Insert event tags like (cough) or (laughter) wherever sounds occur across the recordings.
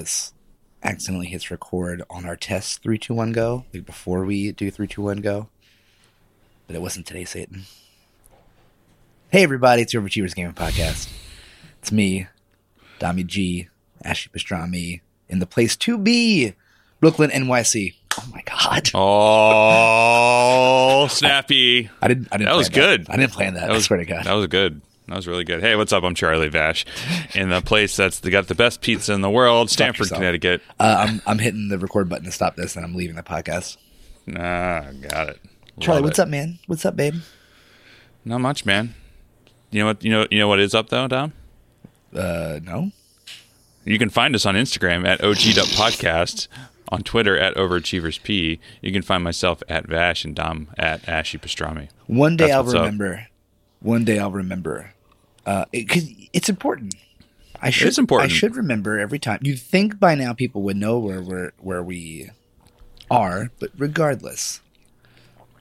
waiting for the day that one of us accidentally hits record on our test three two one go, like before we do three two one go. But it wasn't today, Satan. Hey everybody, it's your Overachievers Gaming Podcast. It's me, Dami G, Ashley Pastrami, in the place to be, Brooklyn, NYC. Oh my god. (laughs) Oh, snappy. I didn't I didn't That was plan good. I didn't plan that. That was I swear to God. That was good. That was really good. Hey, what's up? I'm Charlie Vash, in the place that's got the best pizza in the world, Stamford. Connecticut. Uh, I'm I'm hitting the record button to stop this and I'm leaving the podcast. Ah, got it. Charlie, Love what's it. up, man? What's up, babe? Not much, man. You know what? You know. You know what is up though, Dom. Uh no. You can find us on Instagram at OG.podcast, on Twitter at OverachieversP. You can find myself at Vash and Dom at Ashy Pastrami. One day That's I'll what's up. remember. One day I'll remember. Uh, because it's important. I should. is important. I should remember every time. You'd think by now people would know where we're where we are, but regardless,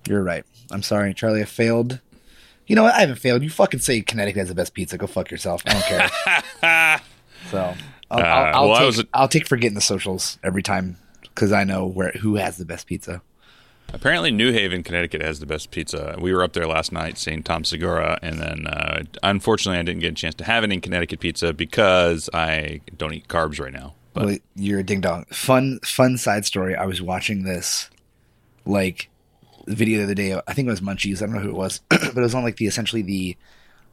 you're right. I'm sorry, Charlie. I failed. You know what? I haven't failed. You fucking say Connecticut has the best pizza. Go fuck yourself. I don't care. (laughs) so I'll, I'll, Uh, I'll well, take, was- I'll take forgetting the socials every time because I know where who has the best pizza. Apparently, New Haven, Connecticut has the best pizza. We were up there last night seeing Tom Segura, and then uh, unfortunately, I didn't get a chance to have any Connecticut pizza because I don't eat carbs right now. But well, you're a ding dong. Fun, fun side story. I was watching this, like, video the other day. I think it was Munchies. I don't know who it was, (clears throat) but it was on like the essentially the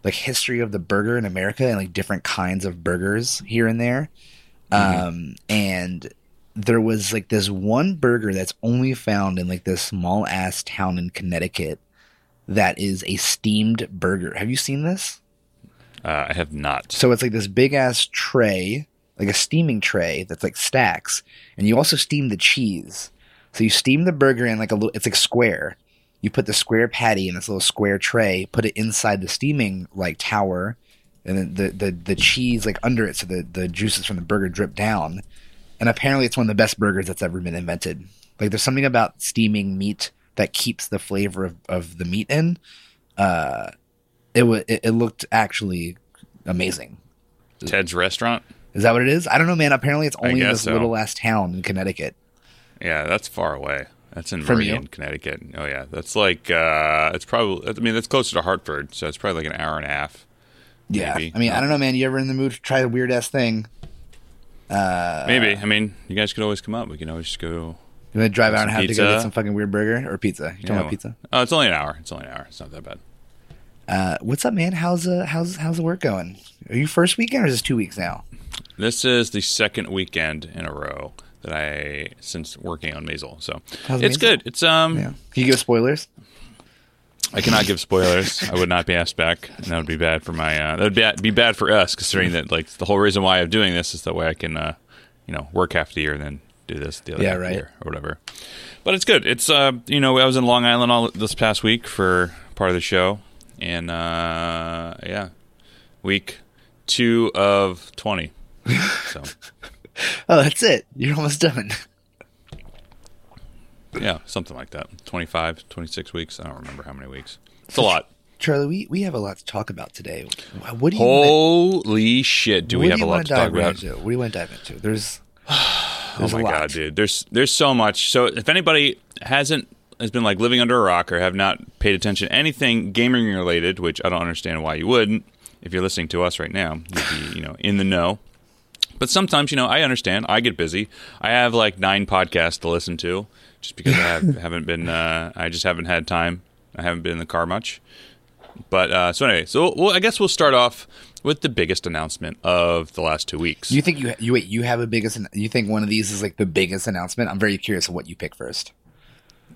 like history of the burger in America and like different kinds of burgers here and there. Um, and there was like this one burger that's only found in like this small ass town in Connecticut that is a steamed burger. Have you seen this? uh, I have not. So it's like this big ass tray, like a steaming tray that's like stacks, and you also steam the cheese. So you steam the burger in like a little, it's like square. You put the square patty in this little square tray, put it inside the steaming like tower, and then the the, the cheese like under it, so the the juices from the burger drip down. And apparently, it's one of the best burgers that's ever been invented. Like there's something about steaming meat that keeps the flavor of, of the meat in. Uh, it wa it, it looked actually amazing. Ted's Restaurant? Is that what it is? I don't know, man. Apparently, it's only in this so. little ass town in Connecticut. Yeah, that's far away. That's in From Meriden, you? Connecticut. Oh, yeah. That's like, uh, it's probably, I mean, that's closer to Hartford, so it's probably like an hour and a half. Yeah, I mean, I don't know, man. You ever in the mood to try a weird ass thing? Uh, Maybe. I mean, you guys could always come up. We can always just go. You want to drive out and have to go get some fucking weird burger or pizza? You talking Yeah, about pizza? Oh, it's only an hour. It's only an hour. It's not that bad. Uh, what's up, man? How's uh, how's how's the work going? Are you first weekend or is this two weeks now? This is the second weekend in a row that I since working on Maisel. So How's it's Maisel? good. It's um Yeah. Can you give spoilers? I cannot give spoilers. I would not be asked back, and that would be bad for my. Uh, that would be, be bad for us, considering that like the whole reason why I'm doing this is that way I can, uh, you know, work half the year and then do this the other Yeah, half right. year or whatever. But it's good. It's uh, you know, I was in Long Island all this past week for part of the show, and uh, yeah, week two of twenty. So (laughs) Oh, that's it. You're almost done. Yeah, something like that. 25, 26 weeks. I don't remember how many weeks. It's a lot. Charlie, we, we have a lot to talk about today. What do you Holy shit! Do we have do a lot wanna talk about? into? What do you want to dive into? There's (sighs) Oh my a lot. god, dude! There's there's so much. So if anybody hasn't has been like living under a rock or have not paid attention to anything gaming related, which I don't understand why you wouldn't. If you're listening to us right now, you'd be you know in the know. But sometimes you know I understand. I get busy. I have like nine podcasts to listen to just because I have, (laughs) haven't been. Uh, I just haven't had time. I haven't been in the car much. But uh, so anyway, so well, I guess we'll start off with the biggest announcement of the last two weeks. You think you you wait? You have a biggest? You think one of these is like the biggest announcement? I'm very curious of what you pick first.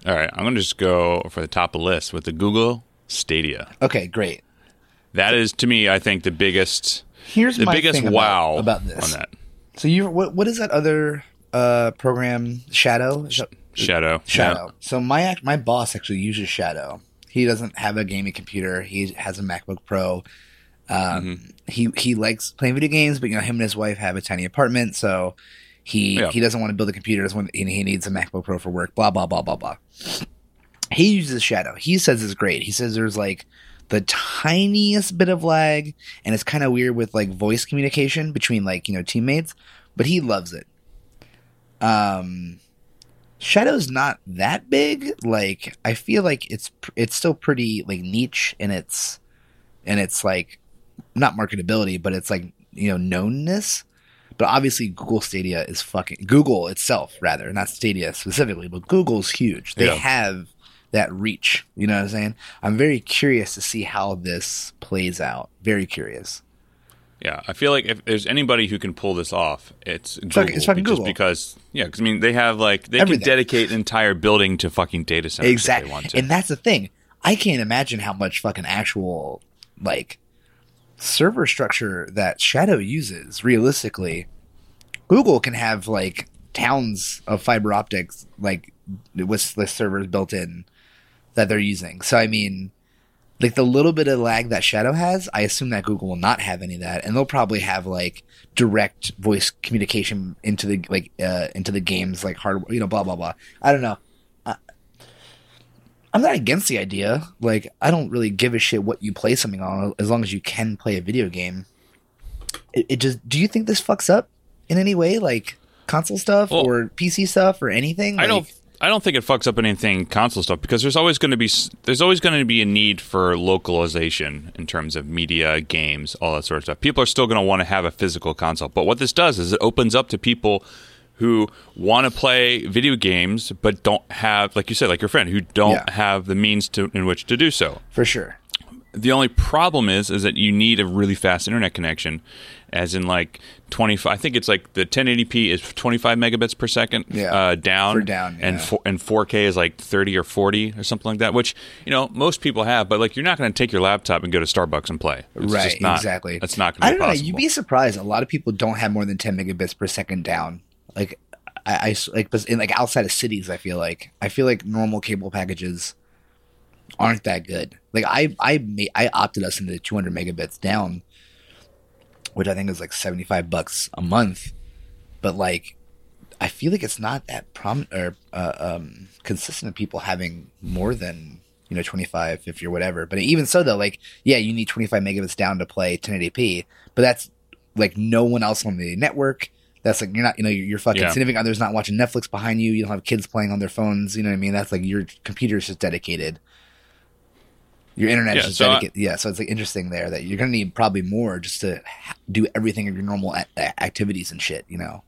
All right, I'm going to just go for the top of the list with the Google Stadia. Okay, great. That is, to me, I think the biggest, Here's the my biggest about- wow about, this. on that So you what what is that other uh program? Shadow. That- Shadow. Shadow. So my my boss actually uses Shadow. He doesn't have a gaming computer. He has a MacBook Pro. Um, Mm-hmm. He he likes playing video games, but you know him and his wife have a tiny apartment, so he Yeah. he doesn't want to build a computer. Doesn't want, and he needs a MacBook Pro for work. Blah blah blah blah blah. He uses Shadow. He says it's great. He says there's like the tiniest bit of lag, and it's kind of weird with like voice communication between like you know teammates. but he loves it. Um, Shadow's not that big. Like I feel like it's it's still pretty like niche in its and its like not marketability, but it's like you know knownness. But obviously, Google Stadia is fucking Google itself, rather not Stadia specifically, but Google's huge. They Yeah. have that reach. You know what I'm saying? I'm very curious to see how this plays out. Very curious. Yeah, I feel like if there's anybody who can pull this off, it's Google. fucking- it's fucking just Google. because, yeah, because I mean they have like they Everything. can dedicate an entire building to fucking data centers if exactly they want to. and that's the thing i can't imagine how much fucking actual like server structure that shadow uses realistically google can have like towns of fiber optics like with the servers built in that they're using so i mean like the little bit of lag that shadow has i assume that google will not have any of that and they'll probably have like direct voice communication into the like uh into the games like hard you know blah blah blah i don't know I'm not against the idea. Like, I don't really give a shit what you play something on, as long as you can play a video game. It, it just. Do you think this fucks up in any way, like console stuff Well, or PC stuff or anything? I don't. I don't think it fucks up anything console stuff because there's always going to be there's always going to be a need for localization in terms of media, games, all that sort of stuff. People are still going to want to have a physical console, but what this does is it opens up to people who want to play video games but don't have, like you said, like your friend who don't Yeah. have the means to in which to do so. for sure. The only problem is is that you need a really fast internet connection, as in like twenty five. I think it's like the 1080p is twenty five megabits per second Yeah. uh, down, For down, and yeah. four, and 4K is like thirty or forty or something like that. Which you know most people have, but like you're not going to take your laptop and go to Starbucks and play. It's right. just not, exactly. That's not I going to don't be know. You'd be surprised. A lot of people don't have more than 10 megabits per second down. Like, I, I like, in like outside of cities, I feel like I feel like normal cable packages aren't that good. Like I I I opted us into 200 megabits down, which I think is like 75 bucks a month. But like, I feel like it's not that prom or uh, um, consistent of people having more than you know 25, 50 or whatever. But even so, though, like yeah, you need 25 megabits down to play 1080p, but that's like no one else on the network. That's like you're not, you know, your, your fucking Yeah. significant other's not watching Netflix behind you. You don't have kids playing on their phones. You know what I mean? That's like your computer's just dedicated. Your internet Yeah, is so I- dedicated. yeah, so it's like interesting there that you're gonna need probably more just to ha- do everything of your normal a- activities and shit. You know?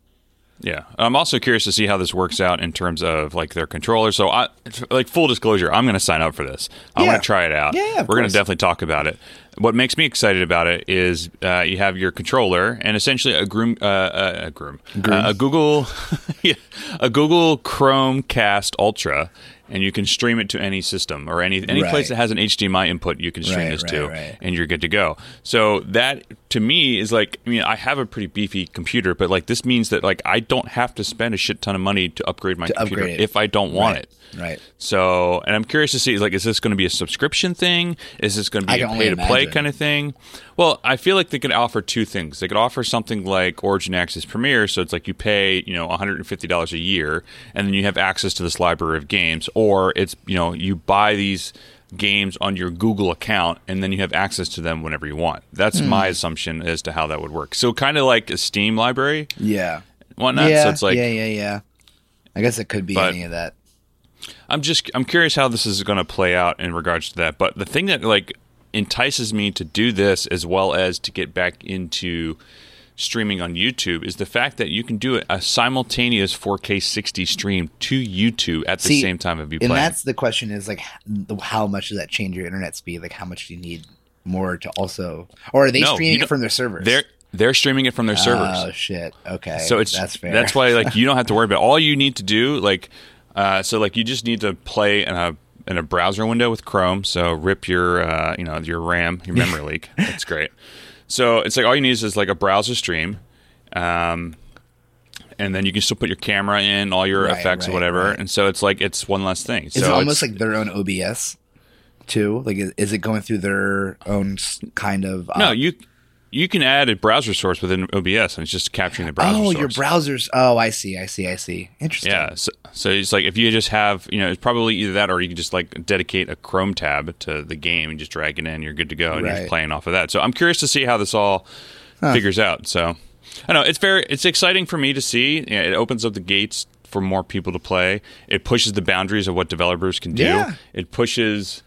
Yeah, I'm also curious to see how this works out in terms of like their controller. So, I like full disclosure, I'm going to sign up for this. I Yeah. want to try it out. Yeah, we're going to definitely talk about it. What makes me excited about it is uh, you have your controller and essentially a groom, uh, uh, a groom, Uh, a Google, (laughs) yeah, a Google Chromecast Ultra, and you can stream it to any system or any any place that has an HDMI input. You can stream Right, this right, to, right. and you're good to go. So that to me is like, I mean, I have a pretty beefy computer, but like this means that like I don't have to spend a shit ton of money to upgrade my To computer upgrade if I don't want right, it. Right. So, and I'm curious to see, like, is this going to be a subscription thing? Is this going to be a pay to play kind of thing? Well, I feel like they could offer two things. They could offer something like Origin Access Premier, so it's like you pay, you know, $150 a year, and then you have access to this library of games, or it's, you know, you buy these games on your Google account, and then you have access to them whenever you want. That's Hmm. my assumption as to how that would work. So, kind of like a Steam library, Yeah. whatnot. yeah. so it's like yeah. Yeah. Yeah. I guess it could be any of that. I'm just I'm curious how this is going to play out in regards to that. But the thing that like entices me to do this as well as to get back into streaming on YouTube is the fact that you can do a simultaneous 4K 60 stream to YouTube at the See, same time of you And playing. that's the question: is like, how much does that change your internet speed? Like, how much do you need more to also, or are they No, streaming it from their servers? They're they're streaming it from their servers. Oh shit! Okay, so it's that's fair. That's why like you don't have to worry about all you need to do like uh, so like you just need to play in a in a browser window with Chrome. So rip your uh, you know your RAM, your memory (laughs) leak. That's great. So it's like all you need is, is like a browser stream. Um, and then you can still put your camera in, all your Right, effects or right, whatever, right. and so it's like it's one less thing. is so it almost like their own OBS too? Like, is, is it going through their own s- kind of? Uh, no, you you can add a browser source within OBS, and it's just capturing the browser. oh, source. your browsers. Oh, I see. I see. I see. Interesting. Yeah, so, so it's like if you just have, you know, it's probably either that or you can just like dedicate a Chrome tab to the game and just drag it in. You're good to go, and you're just playing off of that. So I'm curious to see how this all figures out. So I know it's very it's exciting for me to see. It opens up the gates for more people to play. It pushes the boundaries of what developers can do. Yeah. It pushes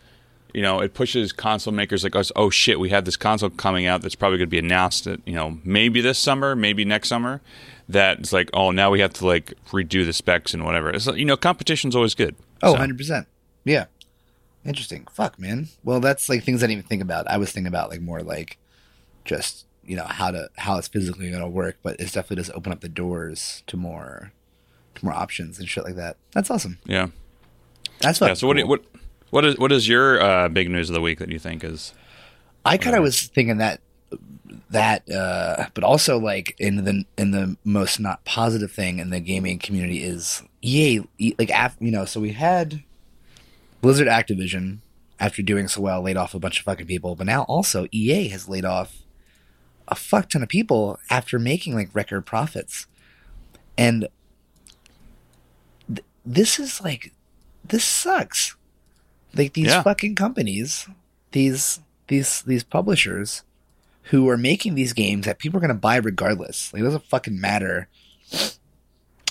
you know, it pushes console makers like us, oh shit, we have this console coming out that's probably going to be announced at, you know, maybe this summer, maybe next summer. That it's like, oh, now we have to like redo the specs and whatever. It's like, you know, competition's always good. Oh, So, 100%. Yeah. Interesting. Fuck, man. Well, that's like things I didn't even think about. I was thinking about like more like just, you know, how to how it's physically going to work, but it definitely does open up the doors to more to more options and shit like that. That's awesome. yeah. That's Yeah. So what, cool. what, what is, what is your uh, big news of the week that you think is, I kind of was thinking that that uh but also like in the in the most not positive thing in the gaming community is EA like af, you know so we had Blizzard Activision after doing so well laid off a bunch of fucking people but now also EA has laid off a fuck ton of people after making like record profits. And th- this is like this sucks like these Yeah. fucking companies these these these publishers who are making these games that people are going to buy regardless like it doesn't fucking matter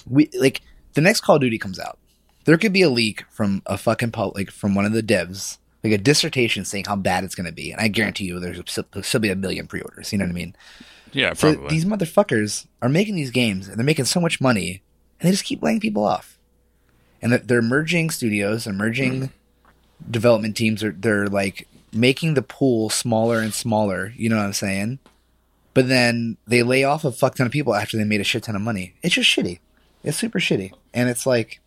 we like the next call of duty comes out there could be a leak from a fucking pub like from one of the devs like a dissertation saying how bad it's going to be and i guarantee you there's still, there'll still be a million pre-orders you know what i mean yeah, so probably. these motherfuckers are making these games and they're making so much money and they just keep laying people off. And they're merging studios, they're merging hmm. Development teams, they're, they're like making the pool smaller and smaller, you know what I'm saying? But then they lay off a fuck ton of people after they made a shit ton of money. It's just shitty. It's super shitty. And it's like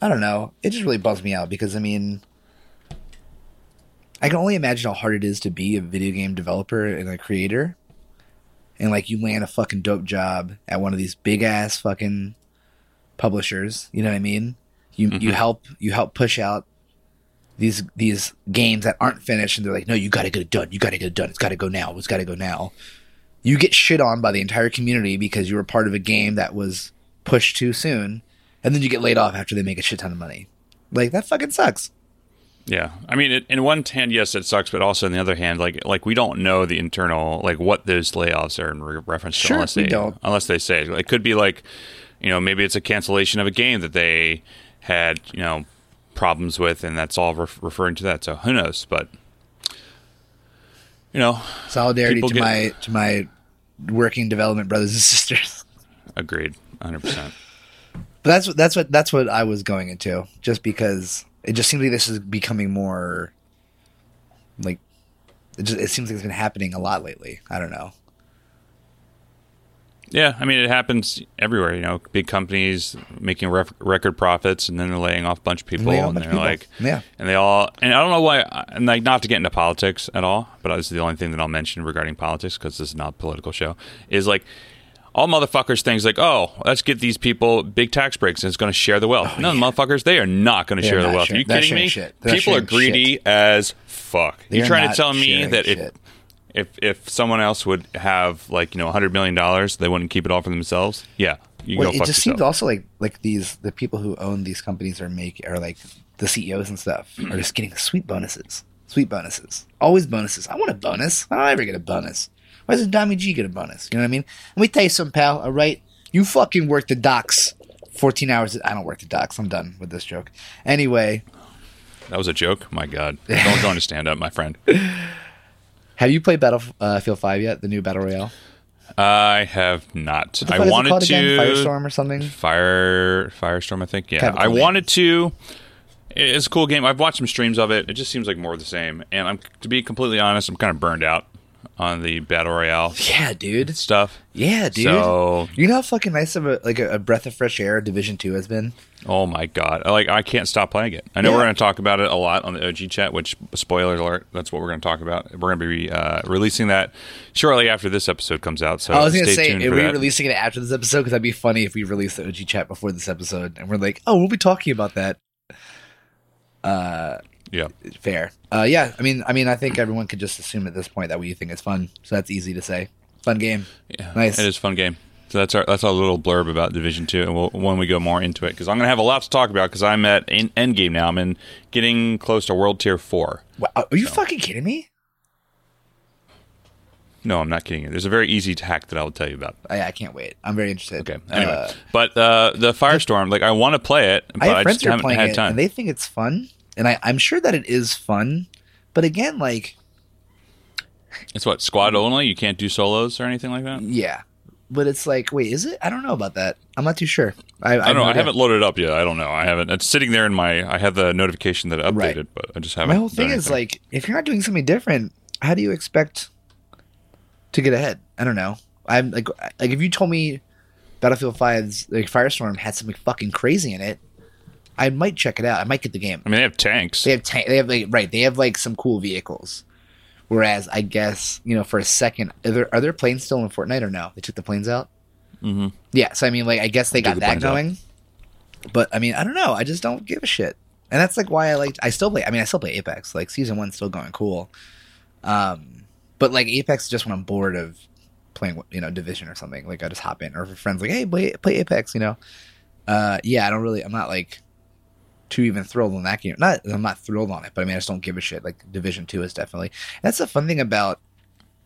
I don't know, it just really bums me out because I mean I can only imagine how hard it is to be a video game developer and a creator and like you land a fucking dope job at one of these big ass fucking publishers, you know what I mean? You you mm-hmm. help you help push out these these games that aren't finished and they're like, "No, you got to get it done. You got to get it done. It's got to go now. It's got to go now." You get shit on by the entire community because you were part of a game that was pushed too soon, and then you get laid off after they make a shit ton of money. Like that fucking sucks. Yeah, I mean, it, in one hand, yes, it sucks, but also on the other hand, like like we don't know the internal like what those layoffs are in re- reference to Sure, unless they don't. unless they say it could be like you know maybe it's a cancellation of a game that they had you know problems with, and that's all ref- referring to that. So who knows? But you know, Solidarity to get- my to my working development brothers and (laughs) sisters. agreed, hundred percent. But that's what that's what that's what I was going into. Just because it just seems like this is becoming more like it just it seems like it's been happening a lot lately. I don't know. Yeah, I mean, it happens everywhere. You know, big companies making ref- record profits, and then they're laying off a bunch of people, Laying off a and they're people. like, Yeah. and they all, and I don't know why, and like, not to get into politics at all, but this is the only thing that I'll mention regarding politics because this is not a political show. Is like, all motherfuckers things like, oh, let's get these people big tax breaks and it's going to share the wealth. Oh, no, motherfuckers, they are not going to share the wealth. sharing- are you they're kidding me? People are greedy shit. as fuck. They're You're trying to tell me that shit. If if someone else would have like you know 100 million dollars they wouldn't keep it all for themselves yeah you Well, go it just yourself seems also like like these the people who own these companies are make are like the CEOs and stuff are just getting sweet bonuses. Sweet bonuses. Always bonuses. I want a bonus. I don't ever get a bonus. Why doesn't Tommy G get a bonus? You know what I mean? Let me tell you something, pal. All right, you fucking work the docks. 14 hours. I don't work the docks. I'm done with this joke. Anyway, that was a joke my god (laughs) don't go into stand up my friend have you played Battlefield uh, Field 5 yet? The new Battle Royale? i have not. I wanted to again? Firestorm or something? fire firestorm i think. Yeah. Kind of i cool wanted to. It's a cool game. I've watched some streams of it. It just seems like more of the same. And i'm to be completely honest i'm kind of burned out on the battle royale Yeah, dude. stuff Yeah, dude. So- you know how fucking nice of a like a, a breath of fresh air Division Two has been. Oh my god! Like I can't stop playing it. I know Yeah. we're going to talk about it a lot on the OG chat. Which spoiler alert, that's what we're going to talk about. We're going to be uh, releasing that shortly after this episode comes out. So I was gonna say, tuned are we that. releasing it after this episode? Because that'd be funny if we released the OG chat before this episode, and we're like, oh, we'll be talking about that. Yeah, Fair. Uh, yeah. I mean, I mean, I think everyone could just assume at this point that we think it's fun, so that's easy to say. Fun game. yeah, Nice. It is a fun game. So that's our that's our little blurb about Division Two, and we'll, when we go more into it, because I'm going to have a lot to talk about. Because I'm at en- end game now. I'm in getting close to World Tier Four. Wow, are you fucking kidding me? No, I'm not kidding you. There's a very easy hack that I'll tell you about. I, I can't wait. I'm very interested. Okay. Anyway, Uh, but uh, the Firestorm, like I want to play it, but I I, just haven't had time. and they think it's fun, and I, I'm sure that it is fun. But again, like, it's what squad only. You can't do solos or anything like that. yeah. But it's like, wait, is it? I don't know about that. I'm not too sure. I, I don't know. I haven't loaded it up yet. I don't know. I haven't. It's sitting there in my. I have the notification that it updated, Right. but I just haven't. My whole thing is like, if you're not doing something different, how do you expect to get ahead? I don't know. I'm like, like if you told me Battlefield 5's like Firestorm had something fucking crazy in it, I might check it out. I might get the game. I mean, they have tanks. They have ta- they have like right. They have like some cool vehicles. Whereas I guess you know for a second, are there are there planes still in Fortnite or no? They took the planes out. Mm-hmm. Yeah, so I mean, like I guess they Took got the that planes out. going. But I mean, I don't know. I just don't give a shit, and that's like why I like. I still play. I mean, I still play Apex. Like season one's still going cool. Um, but like Apex is just when I'm bored of playing, you know, Division or something. Like I just hop in, or if a friend's like, "Hey, play play Apex," you know. Uh, yeah, I don't really. I'm not like too even thrilled on that game. Not I'm not thrilled on it, but I mean I just don't give a shit. Like Division Two is definitely. That's the fun thing about.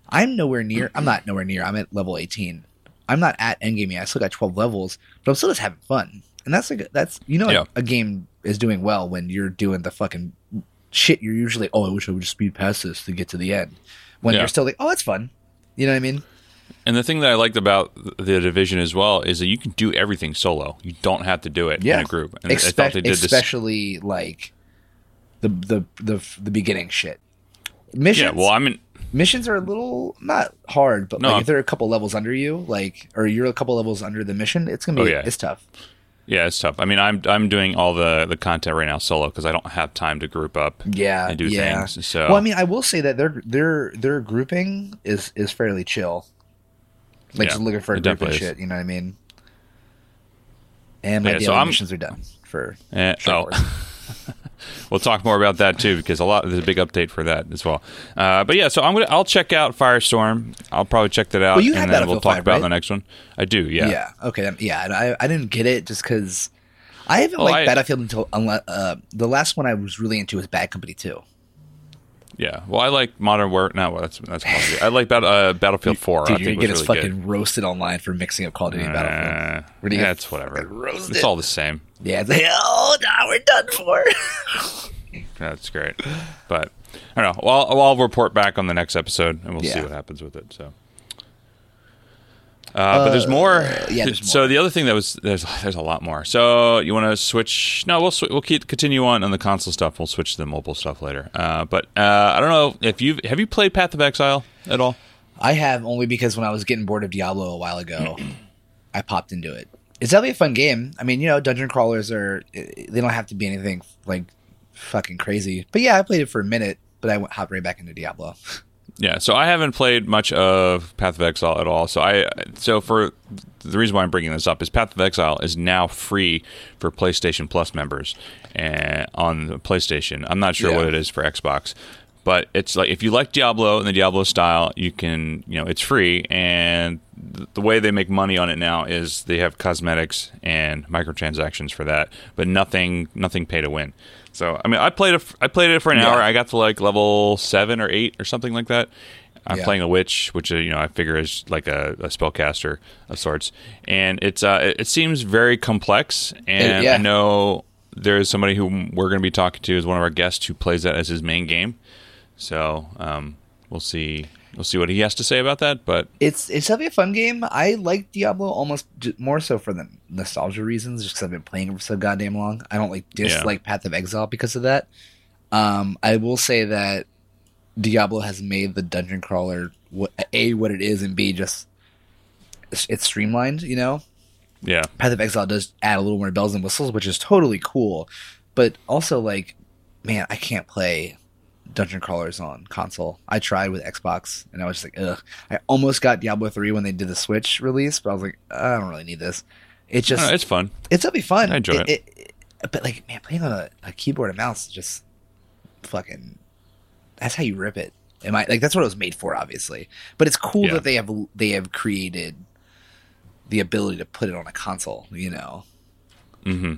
I'm nowhere near. I'm not nowhere near. I'm at level 18. I'm not at endgame yet. I still got 12 levels, but I'm still just having fun. And that's like that's you know Yeah. a game is doing well when you're doing the fucking shit. You're usually oh I wish I would just speed past this to get to the end. When Yeah. you're still like oh it's fun. You know what I mean? And the thing that I liked about the division as well is that you can do everything solo. You don't have to do it Yeah. in a group. And I Expe- thought they did this. especially like the the the the beginning shit. Missions. Yeah, well, I mean, missions are a little not hard, but No, like if they're a couple levels under you, like or you're a couple levels under the mission, it's gonna be Oh, yeah. it's tough. yeah, it's tough. I mean, I'm I'm doing all the the content right now solo because I don't have time to group up Yeah, and do yeah. things. So Well, I mean, I will say that their their their grouping is is fairly chill. Like Yeah, just looking for a group and shit. You know what I mean? And my Yeah, so daily I'm- missions are done for. Sure. oh. (laughs) (laughs) we'll talk more about that too because a lot there's a big update for that as well. Uh, but yeah, so I'm gonna I'll check out Firestorm. I'll probably check that out, Well, you and then we'll talk 5, about right? the next one. I do, yeah. Yeah. Okay. Yeah. I I didn't get it just because I haven't Oh, liked I- Battlefield until uh, the last one I was really into was Bad Company Two. Yeah. Well, I like Modern War. No, that's that's Call of Duty. I like Bat- uh, Battlefield Four. Dude, I you're think gonna get us really fucking roasted online for mixing up Call of Duty and. Battlefield. We're gonna yeah, get it's whatever. roasted. It's all the same. Yeah. It's like, oh, now we're done for. (laughs) That's great. But I don't know. Well, I'll, I'll report back on the next episode, and we'll see what happens with it. So. Uh, but there's more. yeah, there's (laughs) So the other thing that was there's there's a lot more. So you want to switch? No, we'll sw- we'll keep continue on on the console stuff. We'll switch to the mobile stuff later. Uh, but uh, I don't know if you have you played Path of Exile at all. I have only because when I was getting bored of Diablo a while ago, (clears throat) I popped into it. It's definitely a fun game. I mean, you know, dungeon crawlers are they don't have to be anything like fucking crazy. But yeah, I played it for a minute, but I went hopped right back into Diablo. (laughs) Yeah, so I haven't played much of Path of Exile at all. So I so for the reason why I'm bringing this up is Path of Exile is now free for PlayStation Plus members and on the PlayStation. I'm not sure Yeah. what it is for Xbox, but it's like if you like Diablo and the Diablo style, you can you know it's free and the way they make money on it now is they have cosmetics and microtransactions for that, but nothing nothing pay to win. So I mean, I played it. I played it for an Yeah. hour. I got to like level seven or eight or something like that. I'm Yeah. playing a witch, which uh, you know I figure is like a, a spellcaster of sorts, and it's uh, it, seems very complex. And yeah. I know there's somebody who we're going to be talking to as one of our guests who plays that as his main game. So um, we'll see. We'll see what he has to say about that. But It's it's definitely a fun game. I like Diablo almost more so for the nostalgia reasons, just because I've been playing it for so goddamn long. I don't like dislike Path of Exile because of that. Um, I will say that Diablo has made the dungeon crawler what, a what it is, and b just it's, it's streamlined. You know, yeah, Path of Exile does add a little more bells and whistles, which is totally cool. But also, like, man, I can't play dungeon crawlers on console. I tried with Xbox, and I was just like, ugh. I almost got Diablo three when they did the Switch release, but I was like, I don't really need this. It just don't know, it's fun. it's gonna be fun. I enjoy it. But like, man, playing on a, a keyboard and mouse is just fucking. That's how you rip it. Am I like that's what it was made for, obviously. But it's cool Yeah. that they have they have created the ability to put it on a console. You know. hmm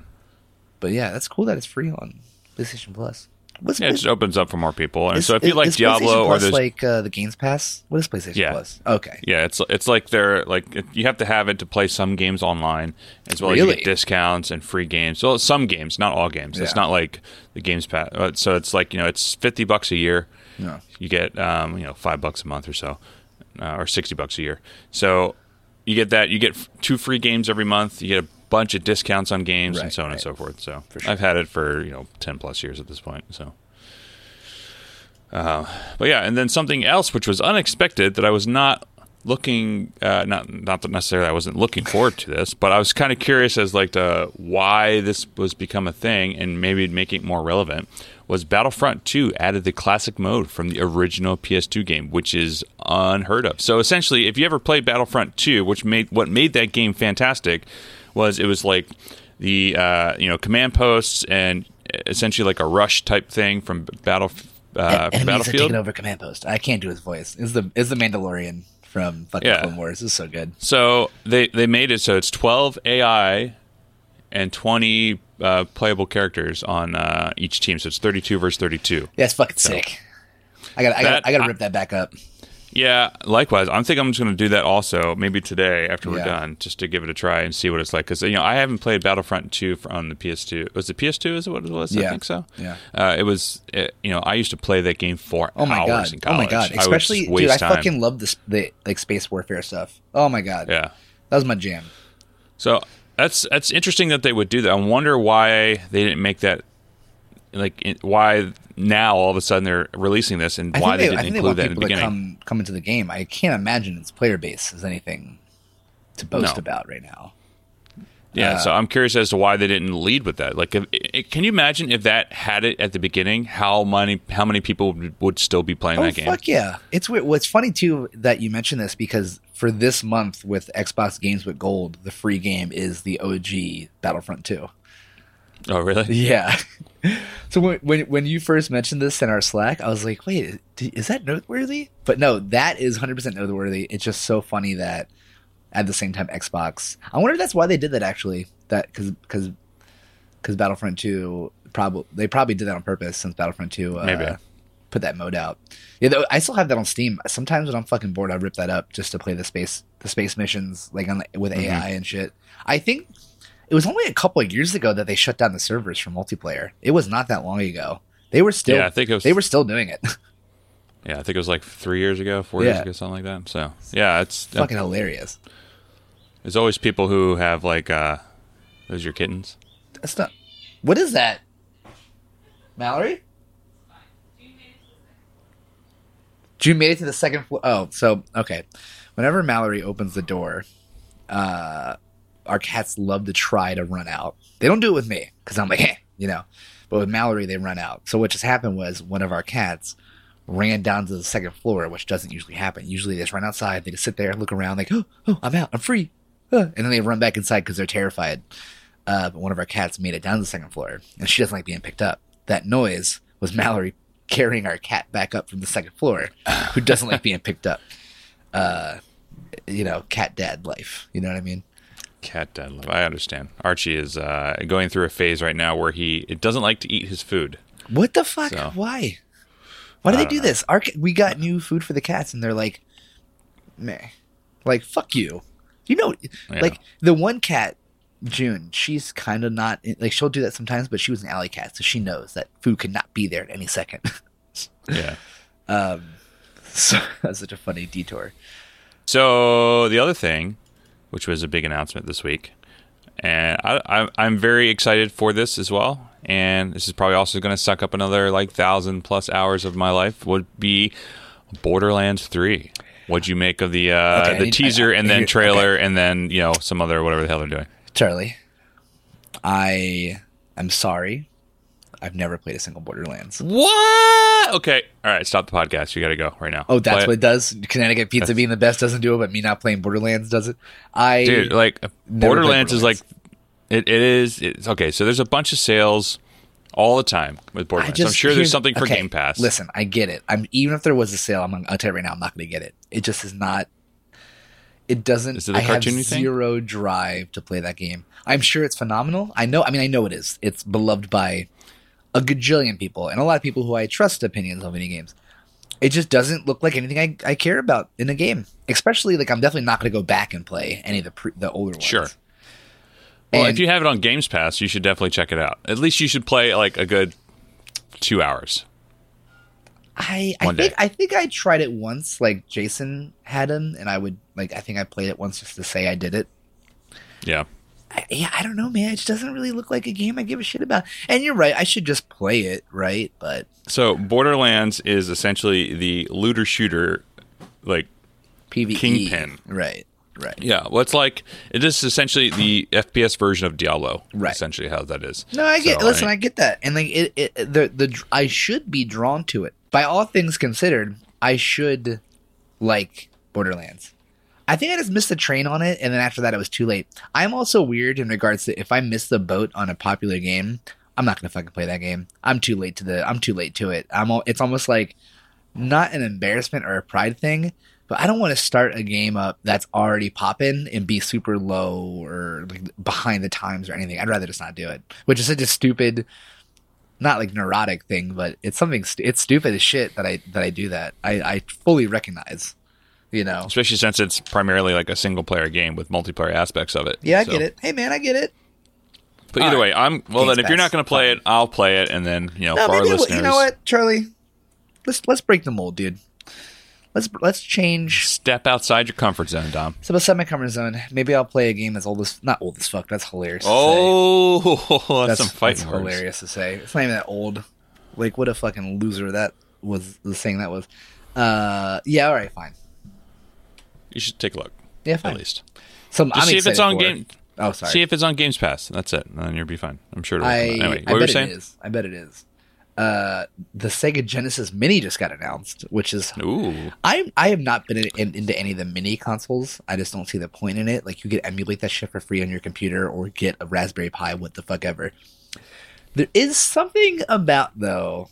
But yeah, that's cool that it's free on PlayStation Plus. What's Yeah, it just opens up for more people. And is- so if you like Diablo or there's like uh, the Games Pass, what is PlayStation Yeah. Plus? Okay, Yeah, it's it's like they're like it, you have to have it to play some games online as well as Really? you get discounts and free games. Well, some games, not all games. It's not like the Games Pass. uh, So it's like you know it's fifty bucks a year. Yeah. You get um, you know five bucks a month or so, uh, or sixty bucks a year. So you get that. You get two free games every month. You get a bunch of discounts on games and so on and so forth. So sure. I've had it for you know ten plus years at this point. So. Uh, but yeah, and then something else which was unexpected that I was not looking uh, not not that necessarily I wasn't looking forward to this, but I was kind of curious as like to why this was become a thing and maybe make it more relevant. Was Battlefront 2 added the classic mode from the original PS2 game, which is unheard of. So essentially, if you ever played Battlefront 2, which made what made that game fantastic was it was like the uh, you know command posts and essentially like a rush type thing from Battle uh, enemies are Battlefield. taking over command post. I can't do his voice. Is the is the Mandalorian from fucking Yeah. Clone Wars? This is so good. So they they made it so it's 12 AI and 20 uh, playable characters on uh, each team. So it's 32 versus 32. Yeah, it's fucking sick. I got I got I got to rip that back up. Yeah, likewise. I think I'm just going to do that also, maybe today after we're Yeah. done, just to give it a try and see what it's like. Because you know, I haven't played Battlefront 2 on the PS2. Was it PS2? Is it what it was? I think so. Yeah. Uh, it was. It, you know, I used to play that game for Oh my hours god! in Oh my college. god! I Especially, dude, waste I time. fucking love this the like space warfare stuff. Oh my god! Yeah. that was my jam. So that's that's interesting that they would do that. I wonder why they didn't make that. Like why now all of a sudden they're releasing this and why they they, didn't they include want that in the beginning. come come into the game. I can't imagine its player base is anything to boast No. about right now. Yeah, Uh, so I'm curious as to why they didn't lead with that. Like, if, it, can you imagine if that had it at the beginning? How many how many people would, would still be playing Oh that game? fuck yeah! It's weird. Well, funny too that you mentioned this because for this month with Xbox Games with Gold, the free game is the OG Battlefront Two. Oh, really? (laughs) Yeah. so when, when when you first mentioned this in our Slack, I was like, wait, is that noteworthy? But no, that is 100% noteworthy. It's just so funny that at the same time Xbox. I wonder if that's why they did that actually. That cuz cuz cuz Battlefront 2 probably they probably did that on purpose since Battlefront 2 uh, Maybe. put that mode out. Yeah, though, I still have that on Steam. Sometimes when I'm fucking bored, I rip that up just to play the space the space missions like on with Mm-hmm. AI and shit. I think it was only a couple of years ago that they shut down the servers for multiplayer. It was not that long ago. They were still Yeah, I think was. they were still doing it. (laughs) Yeah, I think it was like three years ago, four Yeah. years ago, something like that. So yeah, it's fucking hilarious. there's always people who have like uh, those are your kittens. That's not. What is that, Mallory? June made it to the second floor. Oh, so okay. Whenever Mallory opens the door, uh, our cats love to try to run out. They don't do it with me because I'm like, (laughs) eh, you know. But with Mallory, they run out. So what just happened was one of our cats ran down to the second floor, which doesn't usually happen. Usually they just run outside. They just sit there, look around, like, oh, oh I'm out, I'm free, and then they run back inside because they're terrified. Uh, but one of our cats made it down to the second floor, and she doesn't like being picked up. That noise was Mallory (laughs) carrying our cat back up from the second floor, who doesn't like being picked up. Uh, you know, cat dad life. You know what I mean? Cat dad love. I understand. Archie is uh, going through a phase right now where he it doesn't like to eat his food. What the fuck? So- Why? Why do I they don't know. this? Our, we got new food for the cats, and they're like, meh. Like, fuck you. You know, Yeah. like, the one cat, June, she's kind of not, like, she'll do that sometimes, but she was an alley cat, so she knows that food could not be there at any second. (laughs) Yeah. um, so (laughs) that's such a funny detour. So the other thing, which was a big announcement this week, and I, I, I'm very excited for this as well. And this is probably also going to suck up another like thousand plus hours of my life. Would be Borderlands Three. What'd you make of the uh, Okay, the need- teaser I- I- and then trailer and then you know some other whatever the hell they're doing? Charlie, I am sorry. I've never played a single Borderlands. What? Okay, all right. Stop the podcast. You got to go right now. Oh, that's Play what it does. Connecticut Pizza being the best doesn't do it, but me not playing Borderlands does it. I it. dude. Like Never Borderlands, is like it, it is. It's okay. So there's a bunch of sales all the time with Borderlands. just I'm sure there's something for okay, Game Pass. Listen, I get it. I'm even if there was a sale, I'm gonna, I'll tell you right now, I'm not going to get it. It just is not. It doesn't. Is it I have cartoony thing? zero drive to play that game. I'm sure it's phenomenal. I know. I mean, I know it is. It's beloved by a gajillion people and a lot of people who I trust opinions on video games. It just doesn't look like anything I, I care about in a game. Especially like I'm definitely not going to go back and play any of the pre, the older ones. Sure. Well, And- if you have it on Games Pass, you should definitely check it out. At least you should play like a good two hours. I, I One think day. I think I tried it once, like Jason had him, and I would like I think I played it once just to say I did it. Yeah. I, yeah, I don't know, man. It just doesn't really look like a game I give a shit about. And you're right, I should just play it, right? But So Borderlands is essentially the looter shooter, like PVE, Kingpin. right? Right. yeah. Well, it's like it is essentially the FPS version of Diablo. Right. Essentially, how that is. No, I get. So, listen, I- I get that, and like it, it, the the I should be drawn to it. By all things considered, I should like Borderlands. I think I just missed the train on it, and then after that, it was too late. I'm also weird in regards to if I miss the boat on a popular game, I'm not gonna fucking play that game. I'm too late to the. I'm too late to it. I'm. It's almost like not an embarrassment or a pride thing, but I don't want to start a game up that's already popping and be super low or like behind the times or anything. I'd rather just not do it, which is such a stupid, not like neurotic thing, but it's something. St- it's stupid as shit that I that I do that. I I fully recognize, you know. especially since it's primarily like a single player game with multiplayer aspects of it. Yeah, I So- get it. Hey man, I get it. But either All way, I'm well. Games then, if you're not going to play it, I'll play it, and then you know, No, for our listeners, you know what, Charlie? Let's let's break the mold, dude. Let's let's change. step outside your comfort zone, Dom. So beside my comfort zone, maybe I'll play a game that's old as not old as fuck. That's hilarious. to say. Oh, (laughs) that's, that's, some fighting that's hilarious to say. It's not even that old. Like what a fucking loser that was. The thing that was. Uh, yeah. All right. Fine. You should take a look Yeah. at least. So Just I'm see if it's on for it. game. Oh, sorry. See if it's on Games Pass. That's it. And then you'll be fine. I'm sure. It'll I. Anyway, I what were you bet saying? it is. I bet it is. Uh, the Sega Genesis Mini just got announced, which is Ooh, I I have not been in, in- into any of the mini consoles. I just don't see the point in it. Like you could emulate that shit for free on your computer or get a Raspberry Pi, what the fuck ever. There is something about though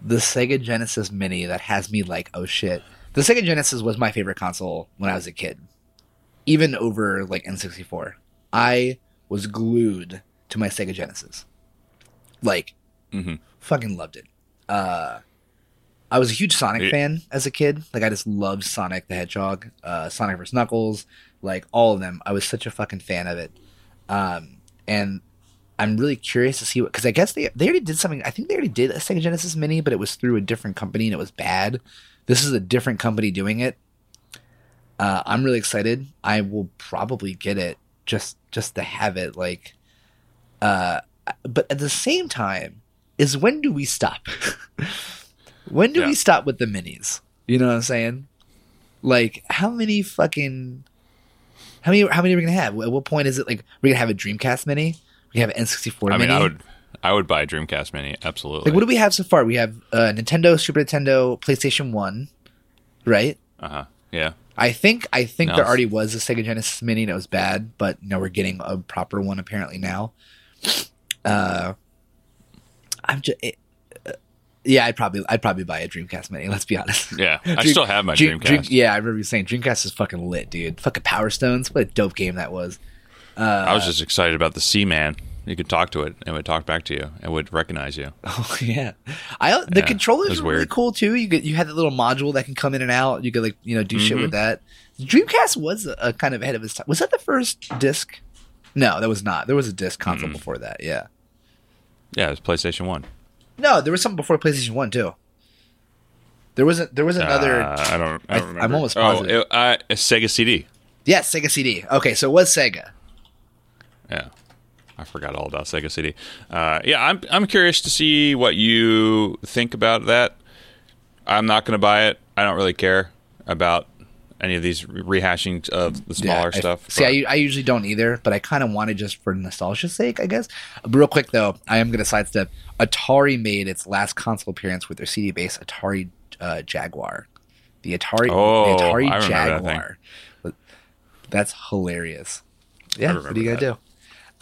the Sega Genesis Mini that has me like, oh shit. The Sega Genesis was my favorite console when I was a kid, even over like N64. I was glued to my Sega Genesis, like Mhm. fucking loved it. Uh, I was a huge Sonic fan as a kid. Like I just loved Sonic the Hedgehog, uh, Sonic vs Knuckles, like all of them. I was such a fucking fan of it. Um, and I'm really curious to see what because I guess they they already did something. I think they already did a Sega Genesis Mini, but it was through a different company and it was bad. This is a different company doing it. Uh, I'm really excited. I will probably get it just just to have it. Like, uh, but at the same time, is when do we stop? (laughs) when do Yeah. we stop with the minis? You know what I'm saying? Like, how many fucking how many how many are we gonna have? At what point is it like we're gonna have a Dreamcast mini? We have an N64 I mini. mean, I would, I would buy a Dreamcast Mini. Absolutely. like, what do we have so far? We have uh, Nintendo, Super Nintendo, PlayStation One, right? uh huh. Yeah. I think I think No, there already was a Sega Genesis Mini and it was bad, but you know we're getting a proper one apparently now. Uh, I'm just. yeah, I'd probably I'd probably buy a Dreamcast Mini. Let's be honest. Yeah. I (laughs) still have my Dream- Dreamcast. Dream- yeah, I remember you saying Dreamcast is fucking lit, dude. Fucking Power Stones. What a dope game that was. Uh, I was just excited about the Seaman. You could talk to it, and it would talk back to you, and would recognize you. (laughs) Oh yeah, I the Yeah, controllers were really weird. cool too. You could you had that little module that can come in and out. You could like you know do shit Mhm. with that. Dreamcast was a, a kind of ahead of its time. Was that the first disc? No, that was not. There was a disc console before that. Yeah. Yeah, it was PlayStation One. No, there was something before PlayStation One too. There was a, there was another. Uh, I don't. I I- don't I'm remember. almost Oh, positive. it, uh, Sega CD. yes, Sega CD. Okay, so it was Sega. Yeah, I forgot all about Sega CD. Uh, yeah, I'm I'm curious to see what you think about that. I'm not going to buy it. I don't really care about any of these re- rehashing of the smaller I- stuff. see, I, I usually don't either, but I kind of wanted just for nostalgia's sake, I guess. Real quick though, I am going to sidestep. Atari made its last console appearance with their CD-based Atari uh, Jaguar. The Atari, Oh, the Atari I remember that. Jaguar. That's hilarious. Yeah, what are you gonna do?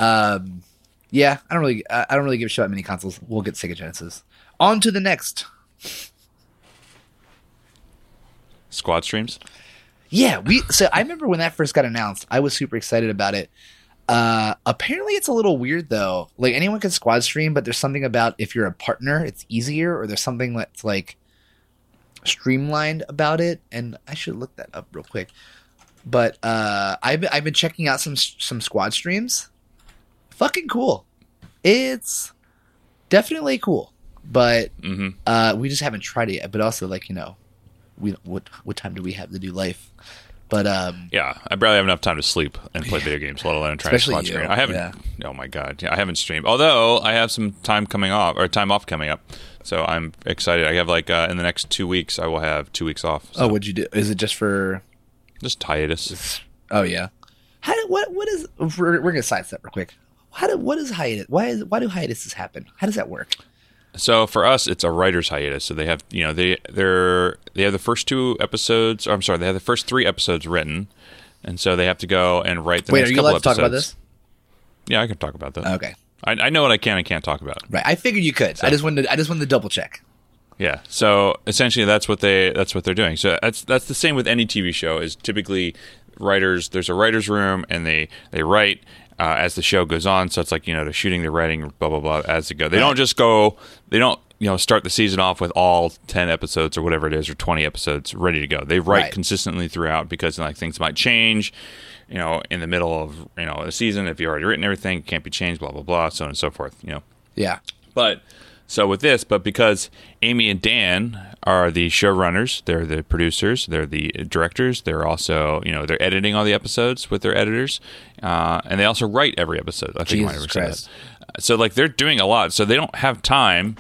Um, yeah, I don't really, I don't really give a shit about mini consoles. We'll get Sega Genesis. On to the next. squad streams. Yeah, we. So I remember when that first got announced, I was super excited about it. Uh, apparently it's a little weird though. Like anyone can squad stream, but there's something about if you're a partner, it's easier, or there's something that's like streamlined about it. And I should look that up real quick. But uh, I've been, I've been checking out some some squad streams. Fucking cool. It's definitely cool, but hmm uh, we just haven't tried it yet. But also, like you know, we what what time do we have to do life? But um, Yeah, I barely have enough time to sleep and play video games, let alone try to Especially squad you, stream. I haven't. yeah. Oh my god, yeah, I haven't streamed. Although I have some time coming off or time off coming up, so I'm excited. I have like uh, in the next two weeks, I will have two weeks off. So oh, what'd you do? Is it just for? just hiatus. Oh yeah. How what what is? We're, we're gonna sidestep real quick. How do what is hiatus? Why is why do hiatuses happen? How does that work? So for us, it's a writer's hiatus. So they have, you know, they they're they have the first two episodes. Or I'm sorry, they have the first three episodes written, and so they have to go and write the Wait, next are you couple allowed to talk about this? Yeah, I can talk about that. Okay, I, I know what I can and can't talk about. right. I figured you could. I just wanted to, I just wanted to double check. Yeah. So essentially, that's what they that's what they're doing. So that's that's the same with any TV show. Is typically writers. There's a writers' room, and they they write. Uh, as the show goes on, so it's like you know they're shooting, they're writing, blah blah blah, as it go. They Right. don't just go. They don't you know start the season off with all ten episodes or whatever it is, or twenty episodes ready to go. They write Right. consistently throughout because like things might change. You know, in the middle of you know the season, if you've already written everything, it can't be changed. Blah blah blah, so on and so forth. You know, Yeah. but so with this, but because Amy and Dan are the showrunners, they're the producers, they're the directors, they're also you know they're editing all the episodes with their editors, uh, and they also write every episode. I think I might Christ. that. So like they're doing a lot, so they don't have time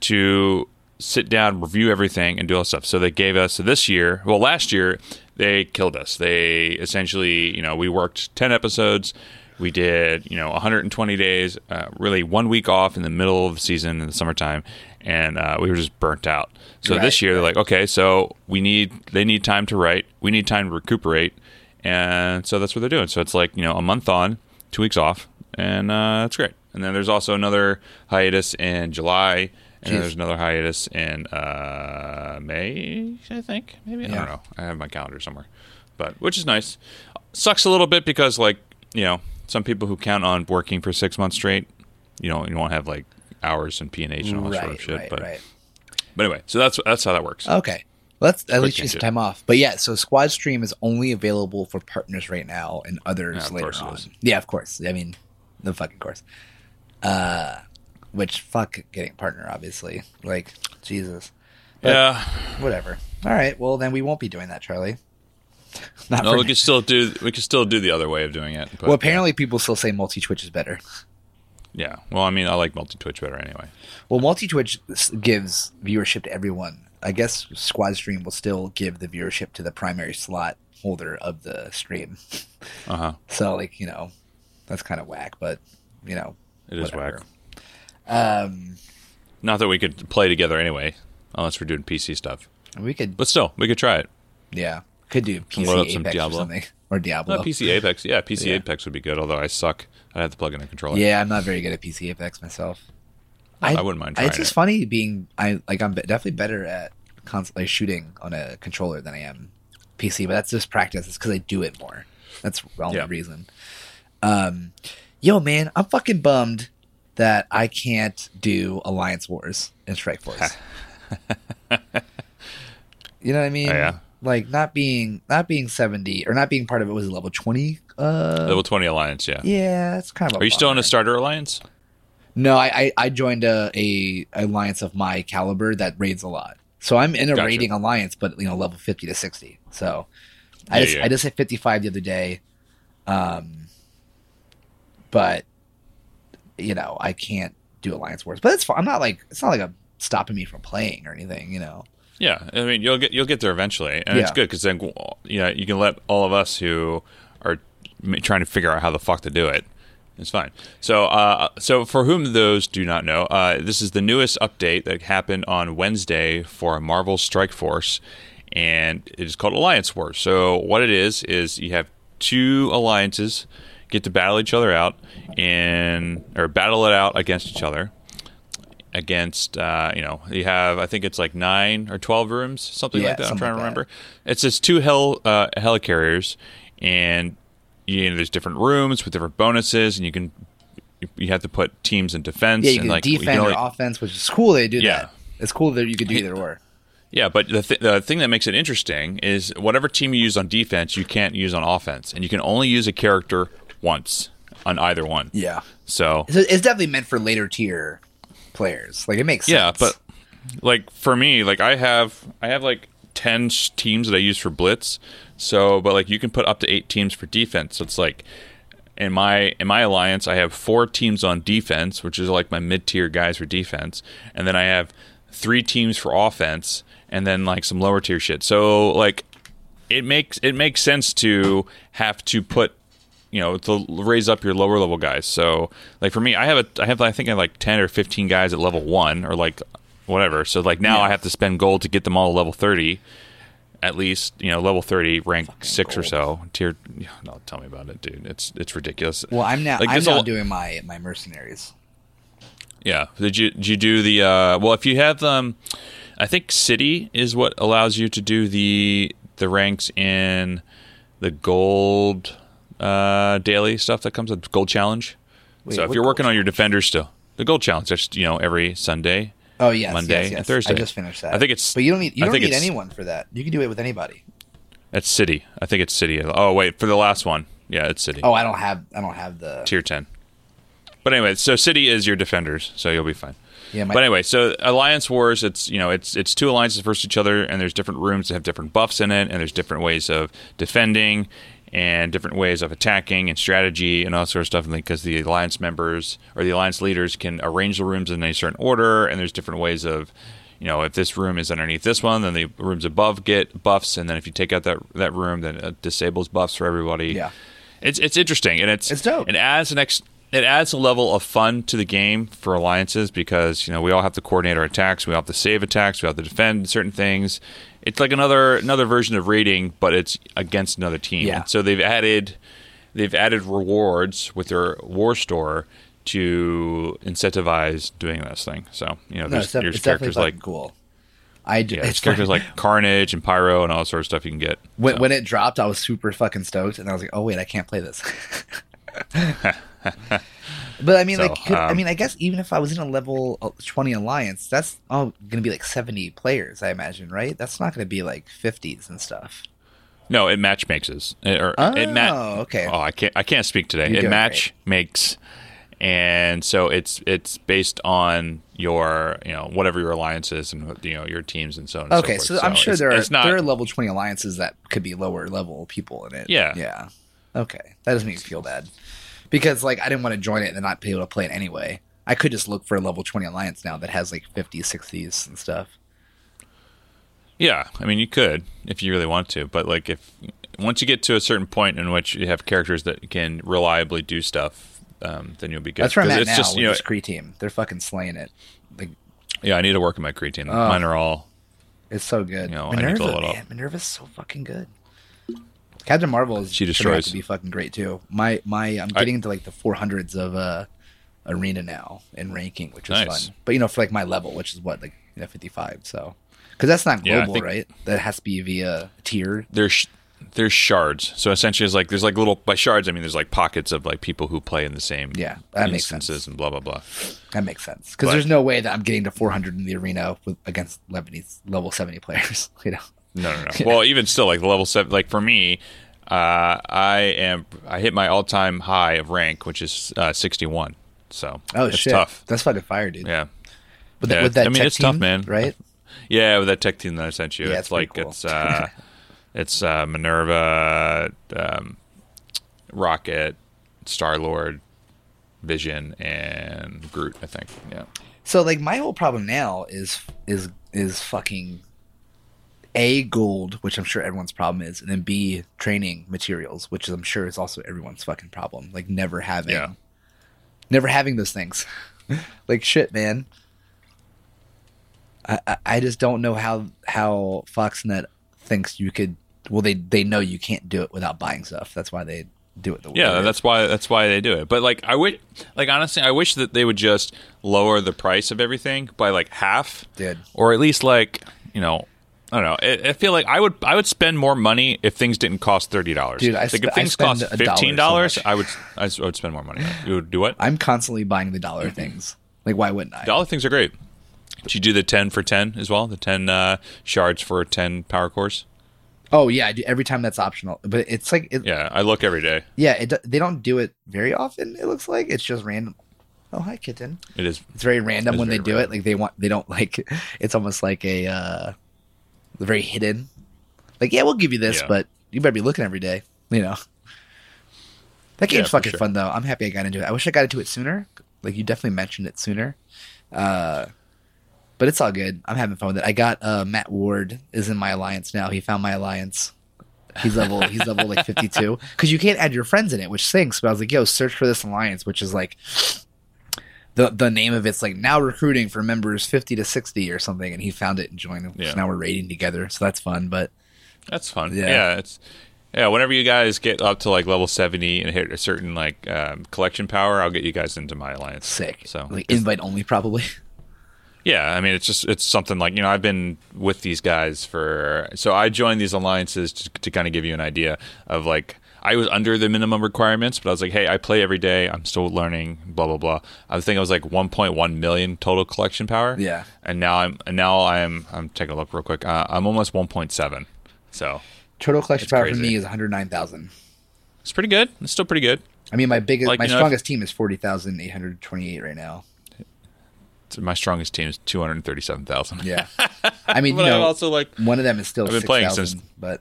to sit down, review everything, and do all that stuff. So they gave us so this year. Well, last year they killed us. They essentially, you know, we worked ten episodes. We did, you know, 120 days, uh, really one week off in the middle of the season in the summertime, and uh, we were just burnt out. So Right, this year they're like, okay, so we need they need time to write, we need time to recuperate, and so that's what they're doing. So it's like you know a month on, two weeks off, and uh, that's great. And then there's also another hiatus in July, and then there's another hiatus in uh, May, I think. Maybe I don't know. I have my calendar somewhere, but which is nice. Sucks a little bit because like you know some people who count on working for six months straight, you know, you won't have like hours and P and H and all that Right. sort of shit. right. but right. but anyway, so that's that's how that works. Okay. Well, that's at least you some time off. But yeah, so Squad Stream is only available for partners right now and others Yeah, later on. Yeah, of course. I mean, the fucking course. Uh, which fuck getting a partner, obviously. Like Jesus, but- yeah. whatever. All right. Well, then we won't be doing that, Charlie. (laughs) Not No, we could still do we could still do the other way of doing it. But, well, apparently people still say multi Twitch is better. yeah. Well, I mean, I like multi Twitch better anyway. Well, multi Twitch gives viewership to everyone. I guess Squad Stream will still give the viewership to the primary slot holder of the stream. (laughs) Uh huh. So, like, you know, that's kind of whack, but, you know, It is whatever. whack. Um, Not that we could play together anyway, unless we're doing PC stuff. we could, But still, we could try it. yeah, could do PC load up some Apex Diablo. or something. Or Diablo. Not PC Apex. Yeah, PC Yeah. Apex would be good. Although I suck. I'd have to plug in a controller. Yeah, I'm not very good at PC Apex myself. I wouldn't mind trying It's just it. funny being I like I'm definitely better at cons- like shooting on a controller than I am PC, but that's just practice. It's because I do it more. That's the only Yeah. reason. Um, yo, man, I'm fucking bummed that I can't do Alliance Wars in Strike Force. (laughs) you know what I mean? Oh, yeah. Like not being not being 70 or not being part of it was level 20. Uh, Level twenty alliance. Yeah. yeah, it's kind of. A Are you still in a starter alliance? No, I, I, I joined a, a alliance of my caliber that raids a lot. So I'm in a Gotcha. raiding alliance, but you know, level fifty to sixty. So I Yeah, just yeah. I just hit fifty five the other day. Um but you know, I can't do alliance wars. But it's fine. I'm not like it's not like a stopping me from playing or anything, you know. Yeah, I mean you'll get you'll get there eventually, and it's good because then you know you can let all of us who are trying to figure out how the fuck to do it. It's fine. So, uh, so for whom those do not know, uh, this is the newest update that happened on Wednesday for Marvel Strike Force, and it is called Alliance Wars. So, what it is is you have two alliances get to battle each other out in or battle it out against each other against uh, you know you have I think it's like nine or twelve rooms something Yeah, like that. I'm something trying to like that. remember. It's just two hel uh, helicarriers and you know, there's different rooms with different bonuses, and you can you have to put teams in defense Yeah, you and can like you defend can or offense, which is cool. They do Yeah. that. It's cool that you could do either or. Yeah, but the, th- the thing that makes it interesting is whatever team you use on defense, you can't use on offense, and you can only use a character once on either one. Yeah, so it's definitely meant for later tier players. Like it makes yeah, sense. but like for me, like I have I have like ten teams that I use for blitz. So, but like you can put up to eight teams for defense. So it's like in my in my alliance, I have four teams on defense, which is like my mid tier guys for defense, and then I have three teams for offense, and then like some lower tier shit. So like it makes it makes sense to have to put you know to raise up your lower level guys. So like for me, I have a I have I think I have like ten or fifteen guys at level one or like whatever. So like now Yeah. I have to spend gold to get them all to level thirty. At least you know level thirty, rank six or so. Tier, (sighs) no, tell me about it, dude. It's it's ridiculous. well, I'm now Like, I'm now a- doing my my mercenaries. Yeah. Did you did you do the uh well if you have um I think city is what allows you to do the the ranks in the gold uh daily stuff that comes with gold challenge. Wait, so if you're working on your defenders still. The gold challenge that's you know every Sunday. Oh yes, Monday yes, yes. and Thursday. I just finished that. I think it's- but you don't need you I don't need anyone for that. You can do it with anybody. That's city. I think it's city. Oh wait, for the last one. Yeah, it's city. Oh, I don't have I don't have the Tier 10. But anyway, so city is your defenders, so you'll be fine. yeah. But anyway, so Alliance Wars, it's you know, it's it's two alliances versus each other, and there's different rooms that have different buffs in it, and there's different ways of defending, and different ways of attacking and strategy and all sort of stuff. Because the alliance members or the alliance leaders can arrange the rooms in a certain order, and there's different ways of, you know, if this room is underneath this one, then the rooms above get buffs, and then if you take out that that room, then it disables buffs for everybody. Yeah. it's it's interesting, and it's It's dope. And as an ex. It adds a level of fun to the game for alliances because you know we all have to coordinate our attacks, we all have to save attacks, we have to defend certain things. It's like another another version of raiding, but it's against another team. Yeah. And so they've added they've added rewards with their war store to incentivize doing this thing. So you know, no, there's, it's, there's characters like cool. I do, yeah, it's characters like Carnage and Pyro and all sort of stuff you can get. when So, when it dropped, I was super fucking stoked, and I was like, "Oh wait, I can't play this." (laughs) (laughs) but I mean, So, like, could, I um, mean, I guess even if I was in a level twenty alliance, that's all going to be like seventy players, I imagine, right? That's not going to be like fifties and stuff. no, it match makes it or Oh, it ma- okay. Oh, I can't I can't speak today. You're it match makes and so it's it's based on your you know whatever your alliance is and you know your teams and so on. Okay, so, so. I'm sure there are not there are level twenty alliances that could be lower level people in it. Yeah. yeah. Okay, that doesn't make me feel bad because like I didn't want to join it and then not be able to play it anyway. I could just look for a level twenty alliance now that has like 50s, 60s and stuff. yeah. I mean, you could if you really want to, but like if once you get to a certain point in which you have characters that can reliably do stuff, um, then you'll be good. That's where I'm at it's now just with you know this Kree team. They're fucking slaying it. Like yeah. I need to work on my Kree team. Oh. Mine are all it's so good. You know, I need to Minerva, level it up. man, Minerva's so fucking good. Captain Marvel is She destroys. to be fucking great too. My my I'm I- getting into like the 400s of uh arena now in ranking, which is Nice. fun. But you know, for like my level, which is what like you know 55. So because that's not Yeah, global, think- right? That has to be via tier. there's there's shards. So essentially, it's like there's like little by shards. I mean, there's like pockets of like people who play in the same Yeah, that makes sense. and blah blah blah. That makes sense because there's no way that I'm getting to 400 in the arena with, against 70, level 70 players. (laughs) You know. No, no, no. (laughs) Well, even still, like the level seven, like for me, uh, I am I hit my all time high of rank, which is uh, 61. So Oh shit, tough. that's fucking fire, dude. Yeah, With, that, Yeah, with that I mean, it's tough, man. Right? (laughs) yeah. With that tech team that I sent you, Yeah, it's it's like cool. it's uh, (laughs) it's uh, Minerva, um, Rocket, Star Lord, Vision, and Groot. I think. Yeah. So like my whole problem now is is is fucking a gold, which I'm sure everyone's problem is, and then b training materials, which I'm sure is also everyone's fucking problem. Like never having, Yeah. never having those things. (laughs) like shit, man. I, I I just don't know how how FoxNext thinks you could. Well, they they know you can't do it without buying stuff. That's why they do it the way. Yeah, that's why that's why they do it. But like I wish like honestly I wish that they would just lower the price of everything by like half Dude. or at least like, you know, I don't know. I, I feel like I would I would spend more money if things didn't cost thirty dollars. Dude, I like sp- if things spend cost so fifteen dollars, much. I would I would spend more money. You would do what? I'm constantly buying the dollar things. Like, why wouldn't I? Dollar things are great. Did you do the ten for ten as well? The ten uh, shards for ten power cores. Oh yeah, I do every time that's optional. But it's like, it, yeah, I look every day. Yeah, it, they don't do it very often. It looks like it's just random. Oh hi, kitten. It is It's very random It's when they very do random. it. Like they want, they don't like. (laughs) It's almost like a uh very hidden. Like yeah, we'll give you this, Yeah. but you better be looking every day. You know. That game's for fucking sure. fun though. I'm happy I got into it. I wish I got into it sooner. Like you definitely mentioned it sooner. Uh, but it's all good. I'm having fun with it. I got uh, Matt Ward is in my alliance now. He found my alliance. He's level he's level like (laughs) 52 because you can't add your friends in it, which stinks. But I was like, yo, search for this alliance, which is like the the name of it's like now recruiting for members 50 to 60 or something, and he found it and joined. Yeah. So now we're raiding together, so that's fun. But That's fun. Yeah. Yeah. it's yeah. Whenever you guys get up to like level seventy and hit a certain like um, collection power, I'll get you guys into my alliance. sick. So like invite only probably. (laughs) yeah, I mean it's just it's something like you know I've been with these guys for so I joined these alliances to, to kind of give you an idea of like. I was under the minimum requirements, but I was like, "Hey, I play every day. I'm still learning." Blah blah blah. I think I was like 1.1 million total collection power. Yeah. and now I'm and now I'm I'm taking a look real quick. Uh, I'm almost 1.7. So Total collection power for me is 109,000. it's pretty good. It's still pretty good. I mean, my biggest, Like, my you know, if- strongest team is 40,828 right now. My strongest team is 237,000. Yeah. (laughs) I mean, you but I'm also like one of them is still I've been playing 6,000, since- but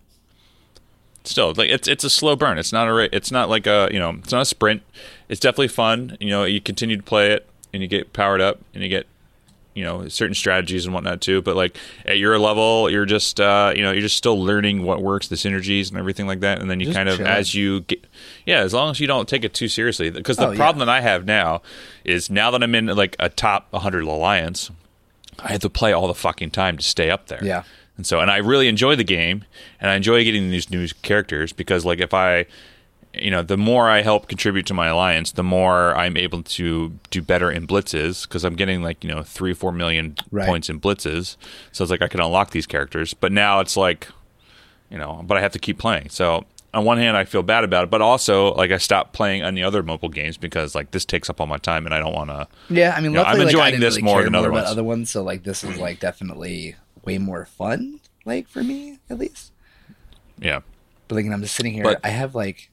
still like it's it's a slow burn. It's not a it's not like a, you know, it's not a sprint. It's definitely fun. You know, you continue to play it and you get powered up and you get you know certain strategies and whatnot too but like at your level you're just uh you know you're just still learning what works the synergies and everything like that and then you Just kind of chilling. as you get yeah as long as you don't take it too seriously because the Oh, yeah. problem that i have now is now that i'm in like a top 100 alliance i have to play all the fucking time to stay up there Yeah. And so and i really enjoy the game and i enjoy getting these new characters because like if i you know, the more I help contribute to my alliance, the more I'm able to do better in blitzes because I'm getting like you know three or four million Right. points in blitzes. So it's like I can unlock these characters, but now it's like, you know, but I have to keep playing. So on one hand, I feel bad about it, but also like I stopped playing any other mobile games because like this takes up all my time and I don't want to. yeah, I mean, You know, I'm luckily, like, enjoying didn't this really more than other about ones. other ones. So like, this is like definitely way more fun, like for me at least. Yeah, But like, I'm just sitting here. But- I have like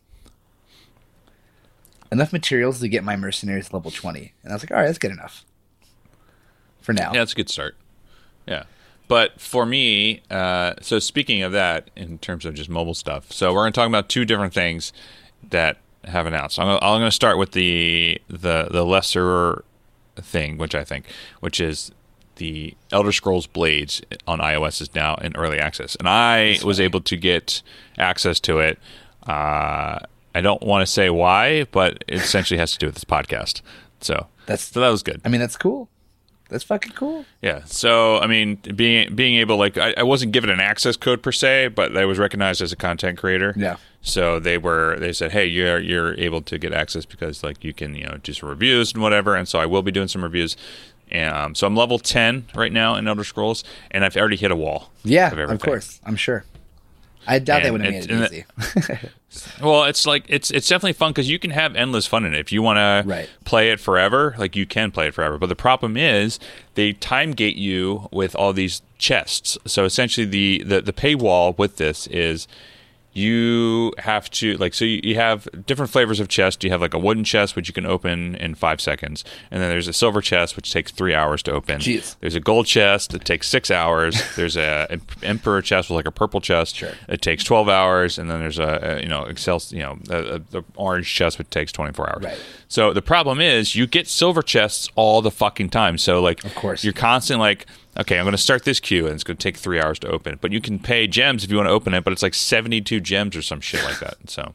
enough materials to get my mercenaries level 20, and I was like, all right, that's good enough for now. Yeah, that's a good start. Yeah. But for me, uh, so speaking of that, in terms of just mobile stuff, so we're going to talk about two different things that have announced. I'm, I'm going to start with the the the lesser thing, which I think, which is the Elder Scrolls Blades on iOS is now in early access, and I was able to get access to it. Uh, I don't want to say why, but it essentially has to do with this podcast. So That's. so that was good. I mean, that's cool. That's fucking cool. Yeah. So I mean, being being able like I, I wasn't given an access code per se, but I was recognized as a content creator. Yeah. So they were they said, hey, you're you're able to get access because like you can you know do some reviews and whatever. And so I will be doing some reviews. And, um, so I'm level ten right now in Elder Scrolls, and I've already hit a wall. Yeah, of, of, course. I'm sure. I doubt they would have made it and easy. (laughs) Well, it's like it's it's definitely fun because you can have endless fun in it. If you want to play it forever, like you can play it forever. But the problem is they time gate you with all these chests. So essentially, the the, the paywall with this is you have to like so you, you have different flavors of chest you have like a wooden chest which you can open in five seconds and then there's a silver chest which takes three hours to open Jeez. there's a gold chest that takes six hours (laughs) there's a emperor chest with like a purple chest Sure. it takes 12 hours and then there's a, a you know excel you know the orange chest which takes 24 hours Right. so the problem is you get silver chests all the fucking time so like Of course. you're constant like okay i'm going to start this queue and it's going to take three hours to open it but you can pay gems if you want to open it but it's like 72 gems or some shit like that (laughs) so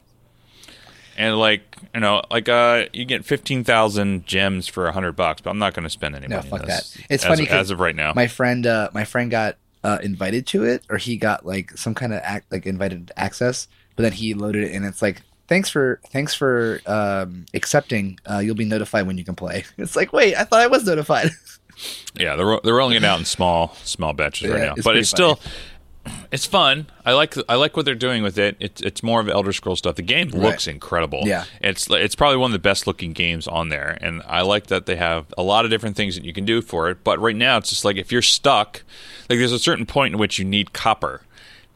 and like you know like uh you get 15000 gems for 100 bucks but i'm not going to spend any No, money fuck on that. It's as, funny as of right now my friend, uh, my friend got uh, invited to it, or he got like some kind of act, like invited access, but then he loaded it, and it's like, thanks for, thanks for um, accepting. Uh, you'll be notified when you can play. (laughs) It's like, wait, I thought I was notified. (laughs) Yeah, they're they're rolling it out in small small batches right now, it's but it's still it's fun. I like I like what they're doing with it. It's it's more of Elder Scrolls stuff. The game looks incredible. Yeah. it's it's probably one of the best looking games on there, and I like that they have a lot of different things that you can do for it. But right now, it's just like if you're stuck, like there's a certain point in which you need copper,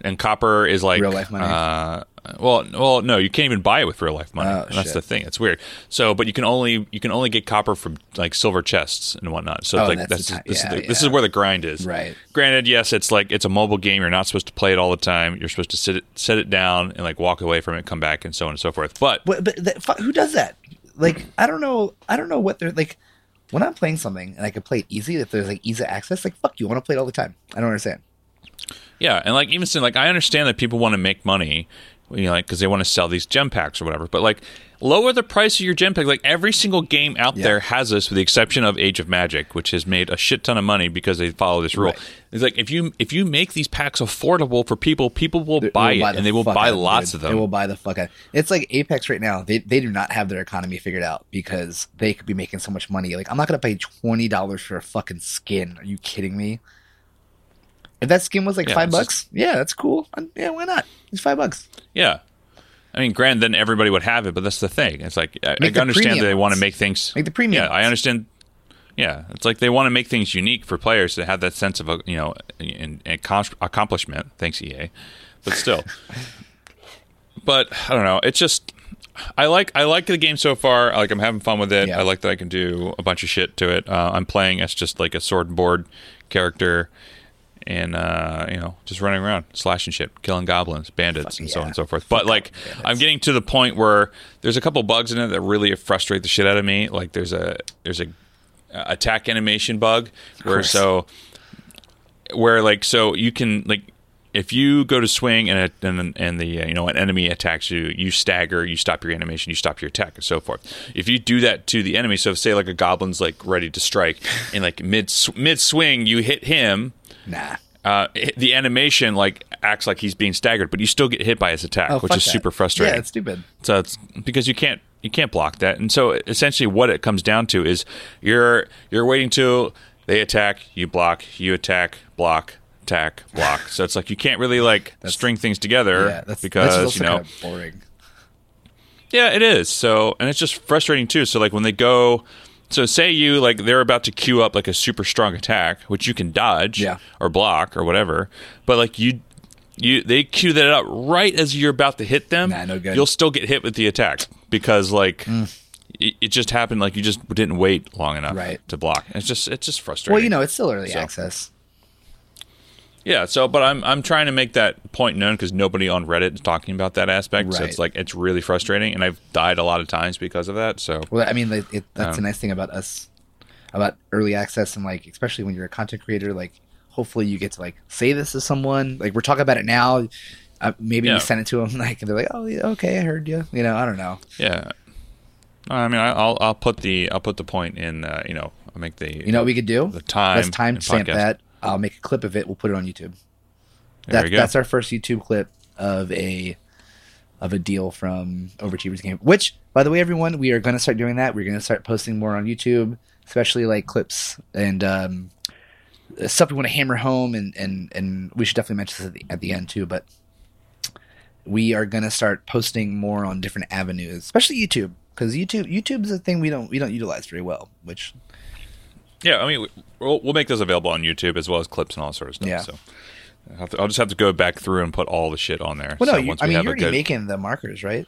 and copper is like Real life money? Uh, well, well, no, you can't even buy it with real life money. Oh, that's shit. the thing. It's weird. So, but you can only you can only get copper from like silver chests and whatnot. So, Oh, it's like that's that's, the this, yeah, is the, this is where the grind is. Right. Granted, yes, it's like it's a mobile game. You're not supposed to play it all the time. You're supposed to sit it, set it down and like walk away from it, come back, and so on and so forth. But But, but that, who does that? Like, I don't know. I don't know what they're like. When I'm playing something and I can play it easy, if there's like easy access, like fuck you, I want to play it all the time. I don't understand. yeah, and like even still, like I understand that people want to make money, you know, like because they want to sell these gem packs or whatever. But like lower the price of your gem pack. Like every single game out Yeah. there has this, with the exception of Age of Magic, which has made a shit ton of money because they follow this rule. Right. It's like if you if you make these packs affordable for people, people will They buy it the and they will buy lots of them. They will buy the fuck out. It's like Apex right now. They they do not have their economy figured out because they could be making so much money. Like I'm not gonna pay twenty dollars for a fucking skin. Are you kidding me? If that skin was like Yeah, five bucks, yeah, that's cool. Yeah, why not? It's five bucks. Yeah. I mean, granted, then everybody would have it, but that's the thing. It's like I, I understand that they want to make things. Make the premium Yeah, I understand. Yeah, it's like they want to make things unique for players to have that sense of a you know an, an accomplishment. Thanks, EA, but still. (laughs) but I don't know. It's just I like I like the game so far. Like I'm having fun with it. Yeah. I like that I can do a bunch of shit to it. Uh, I'm playing as just like a sword and board character. And uh, you know, just running around, slashing shit, killing goblins, bandits, Fuck and so on and so forth. But like, I'm getting to the point where there's a couple bugs in it that really frustrate the shit out of me. Like, there's a there's a uh, attack animation bug where so where like so you can like if you go to swing and a, and and the uh, you know an enemy attacks you, you stagger, you stop your animation, you stop your attack, and so forth. If you do that to the enemy, so say like a goblin's like ready to strike, (laughs) and like mid mid swing you hit him, Nah. uh, it- the animation like acts like he's being staggered, but you still get hit by his attack, Oh, which is that. super frustrating. Yeah, it's stupid. So it's because you can't you can't block that, and so essentially what it comes down to is you're you're waiting till they attack, you block, you attack, block, attack, block. so it's like you can't really like (laughs) string things together Yeah, that's because that's you know kind of boring. yeah, it is. So, and it's just frustrating too. So, like when they go, so say you like they're about to queue up like a super strong attack, which you can dodge Yeah. or block or whatever, but like you, you they queue that up right as you're about to hit them. Nah, no good. Mm. You'll still get hit with the attack because like. It, it just happened like you just didn't wait long enough Right. to block. It's just it's just frustrating. Well, you know, it's still early So- access. Yeah, so but I'm I'm trying to make that point known because nobody on Reddit is talking about that aspect. So Right. it's like it's really frustrating, and I've died a lot of times because of that. So Well, I mean, like, it, that's Um, the nice thing about us, about early access, and like, especially when you're a content creator, like, hopefully you get to like say this to someone. Like, we're talking about it now. Uh, maybe Yeah. we send it to them, (laughs) like, and they're like, "Oh, yeah, okay, I heard you." You know, I don't know. Yeah, I mean, I- I'll I'll put the I'll put the point in. Uh, you know, I'll make the You know what we could do? the time. Let's time stamp that. I'll make a clip of it. We'll put it on YouTube. There That. That's our first YouTube clip of a of a deal from Overachievers Game. Which, by the way, everyone, we are going to start doing that. We're going to start posting more on YouTube, especially like clips and um, stuff we want to hammer home. And and and we should definitely mention this at the, at the end too. But we are going to start posting more on different avenues, especially YouTube, because YouTube YouTube is a thing we don't we don't utilize very well. Which Yeah, I mean, we'll, we'll make those available on YouTube as well as clips and all sort of stuff. Yeah. So I'll, have to- I'll just have to go back through and put all the shit on there. well, so no, you, once I mean have you're already good, making the markers, right?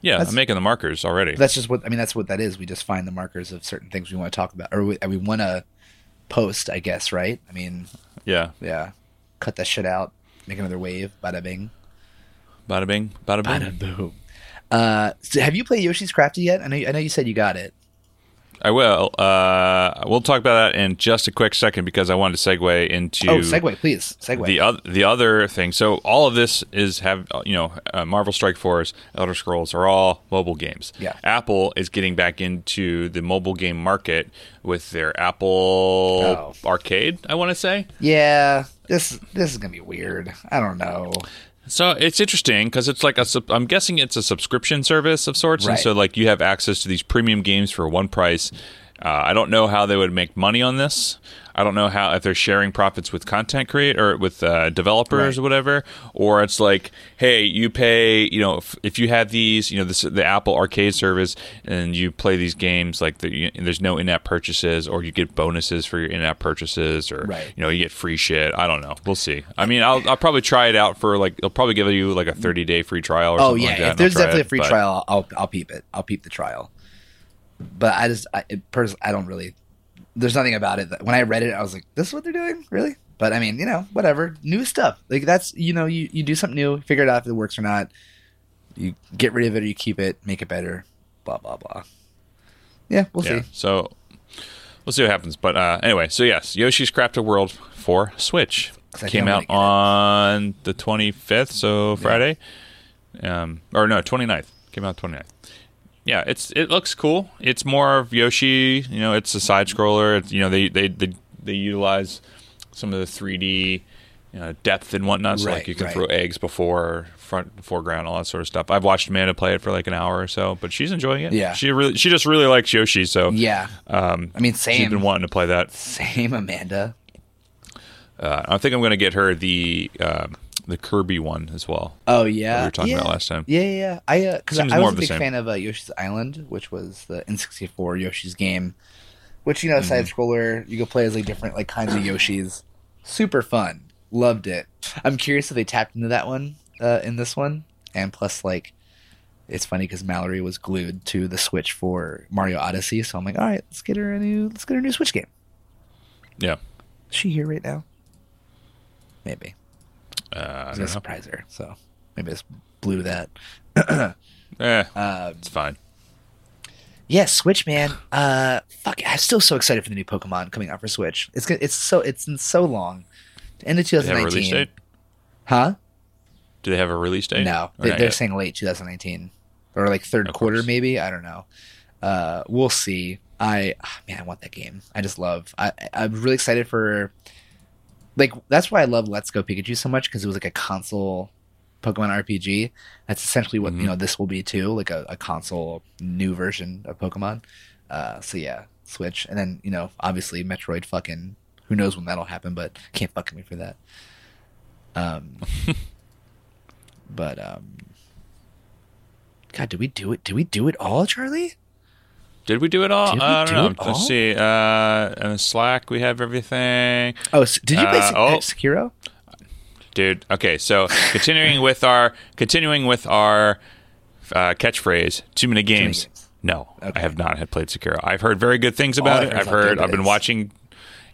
yeah, that's- I'm making the markers already. That's just what I mean. That's what that is. We just find the markers of certain things we want to talk about, or we, we want to post. I guess, right? I mean, Yeah, yeah. Cut that shit out. Make another wave. Bada bing. bada bing, bada bing. Bada boom. Uh, so have you played Yoshi's Crafted yet? I know. I know you said you got it. I will. Uh, we'll talk about that in just a quick second because I wanted to segue into Oh, segue, please. Segue. the other the other thing. So all of this is have you know uh, Marvel Strike Force, Elder Scrolls are all mobile games. Yeah. Apple is getting back into the mobile game market with their Apple Oh. Arcade. I want to say. yeah. This this is gonna be weird. I don't know. So it's interesting because it's like a. I'm guessing it's a subscription service of sorts, and so like you have access to these premium games for one price. Uh, I don't know how they would make money on this. I don't know how if they're sharing profits with content create or with uh, developers Right. or whatever, or it's like, hey, you pay, you know, if, if you have these, you know, this the Apple Arcade service, and you play these games, like the, you, there's no in-app purchases, or you get bonuses for your in-app purchases, or Right. you know, you get free shit. I don't know. We'll see. I mean, I'll, I'll probably try it out for like, they'll probably give you like a 30 day free trial. or Oh something yeah, like that, if there's definitely it, a free but- trial, I'll I'll peep it. I'll peep the trial. But I just I it, pers- I don't really. There's nothing about it that when I read it, I was like, "This is what they're doing, really?" But I mean, you know, whatever. New stuff like that's you know you you do something new, figure it out if it works or not. You get rid of it or you keep it, make it better. Blah blah blah. Yeah, we'll yeah. see. So we'll see what happens. But uh, anyway, so yes, Yoshi's Crafted World for Switch came out on the 25th, so Friday, um, or no, 29th. Came out 29th. Yeah, it's it looks cool. It's more of Yoshi. You know, it's a side scroller. It's, you know, they, they they they utilize some of the 3D you know, depth and whatnot. So like you can right. throw eggs before front foreground, all that sort of stuff. I've watched Amanda play it for like an hour or so, but she's enjoying it. Yeah. she really she just really likes Yoshi. So Yeah, um, I mean, same. She's been wanting to play that. same, Amanda. Uh, I think I'm going to get her the um, the Kirby one as well. Oh yeah, we were talking yeah. about last time. Yeah, yeah. yeah. I because Seems I was a big same. fan of uh, Yoshi's Island, which was the N64 Yoshi's game, which you Mm-hmm. know side scroller. You go play as like different like kinds of Yoshis. Super fun. Loved it. I'm curious if they tapped into that one uh, in this one, and plus like. It's funny because Mallory was glued to the Switch for Mario Odyssey, so I'm like, all right, let's get her a new, let's get her a new Switch game. Yeah, Is she here right now? Maybe. Uh, I I was don't gonna know. surprise her, so maybe I just blew that. (clears throat) Eh, Um, it's fine. Yeah, Switch, man. Uh, fuck, I'm still so excited for the new Pokemon coming out for Switch. It's it's so it's in so long. End of Do they have a 2019. release date? Huh? Do they have a release date? No, they, they're yet? saying late 2019 or like third Of quarter, course. maybe. I don't know. Uh, we'll see. I ah, man, I want that game. I just love. I I'm really excited for. Like that's why I love Let's Go Pikachu so much because it was like a console Pokemon RPG. That's essentially what Mhm. you know this will be too, like a, a console new version of Pokemon. Uh, so yeah, Switch, and then you know obviously Metroid. Fucking who knows when that'll happen, but can't fuck me for that. Um, (laughs) but um, God, did we do it? Did we do it all, Charlie? Did we do it all? Did we I do don't it know. Let's all? see. Uh, in Slack, we have everything. Oh, s- did you play Uh, oh. Sekiro? dude. Okay, so continuing with our continuing with our uh, catchphrase, too many games. games. No, Okay. I have not had played Sekiro. I've heard very good things about I've it. I've heard. I've been watching.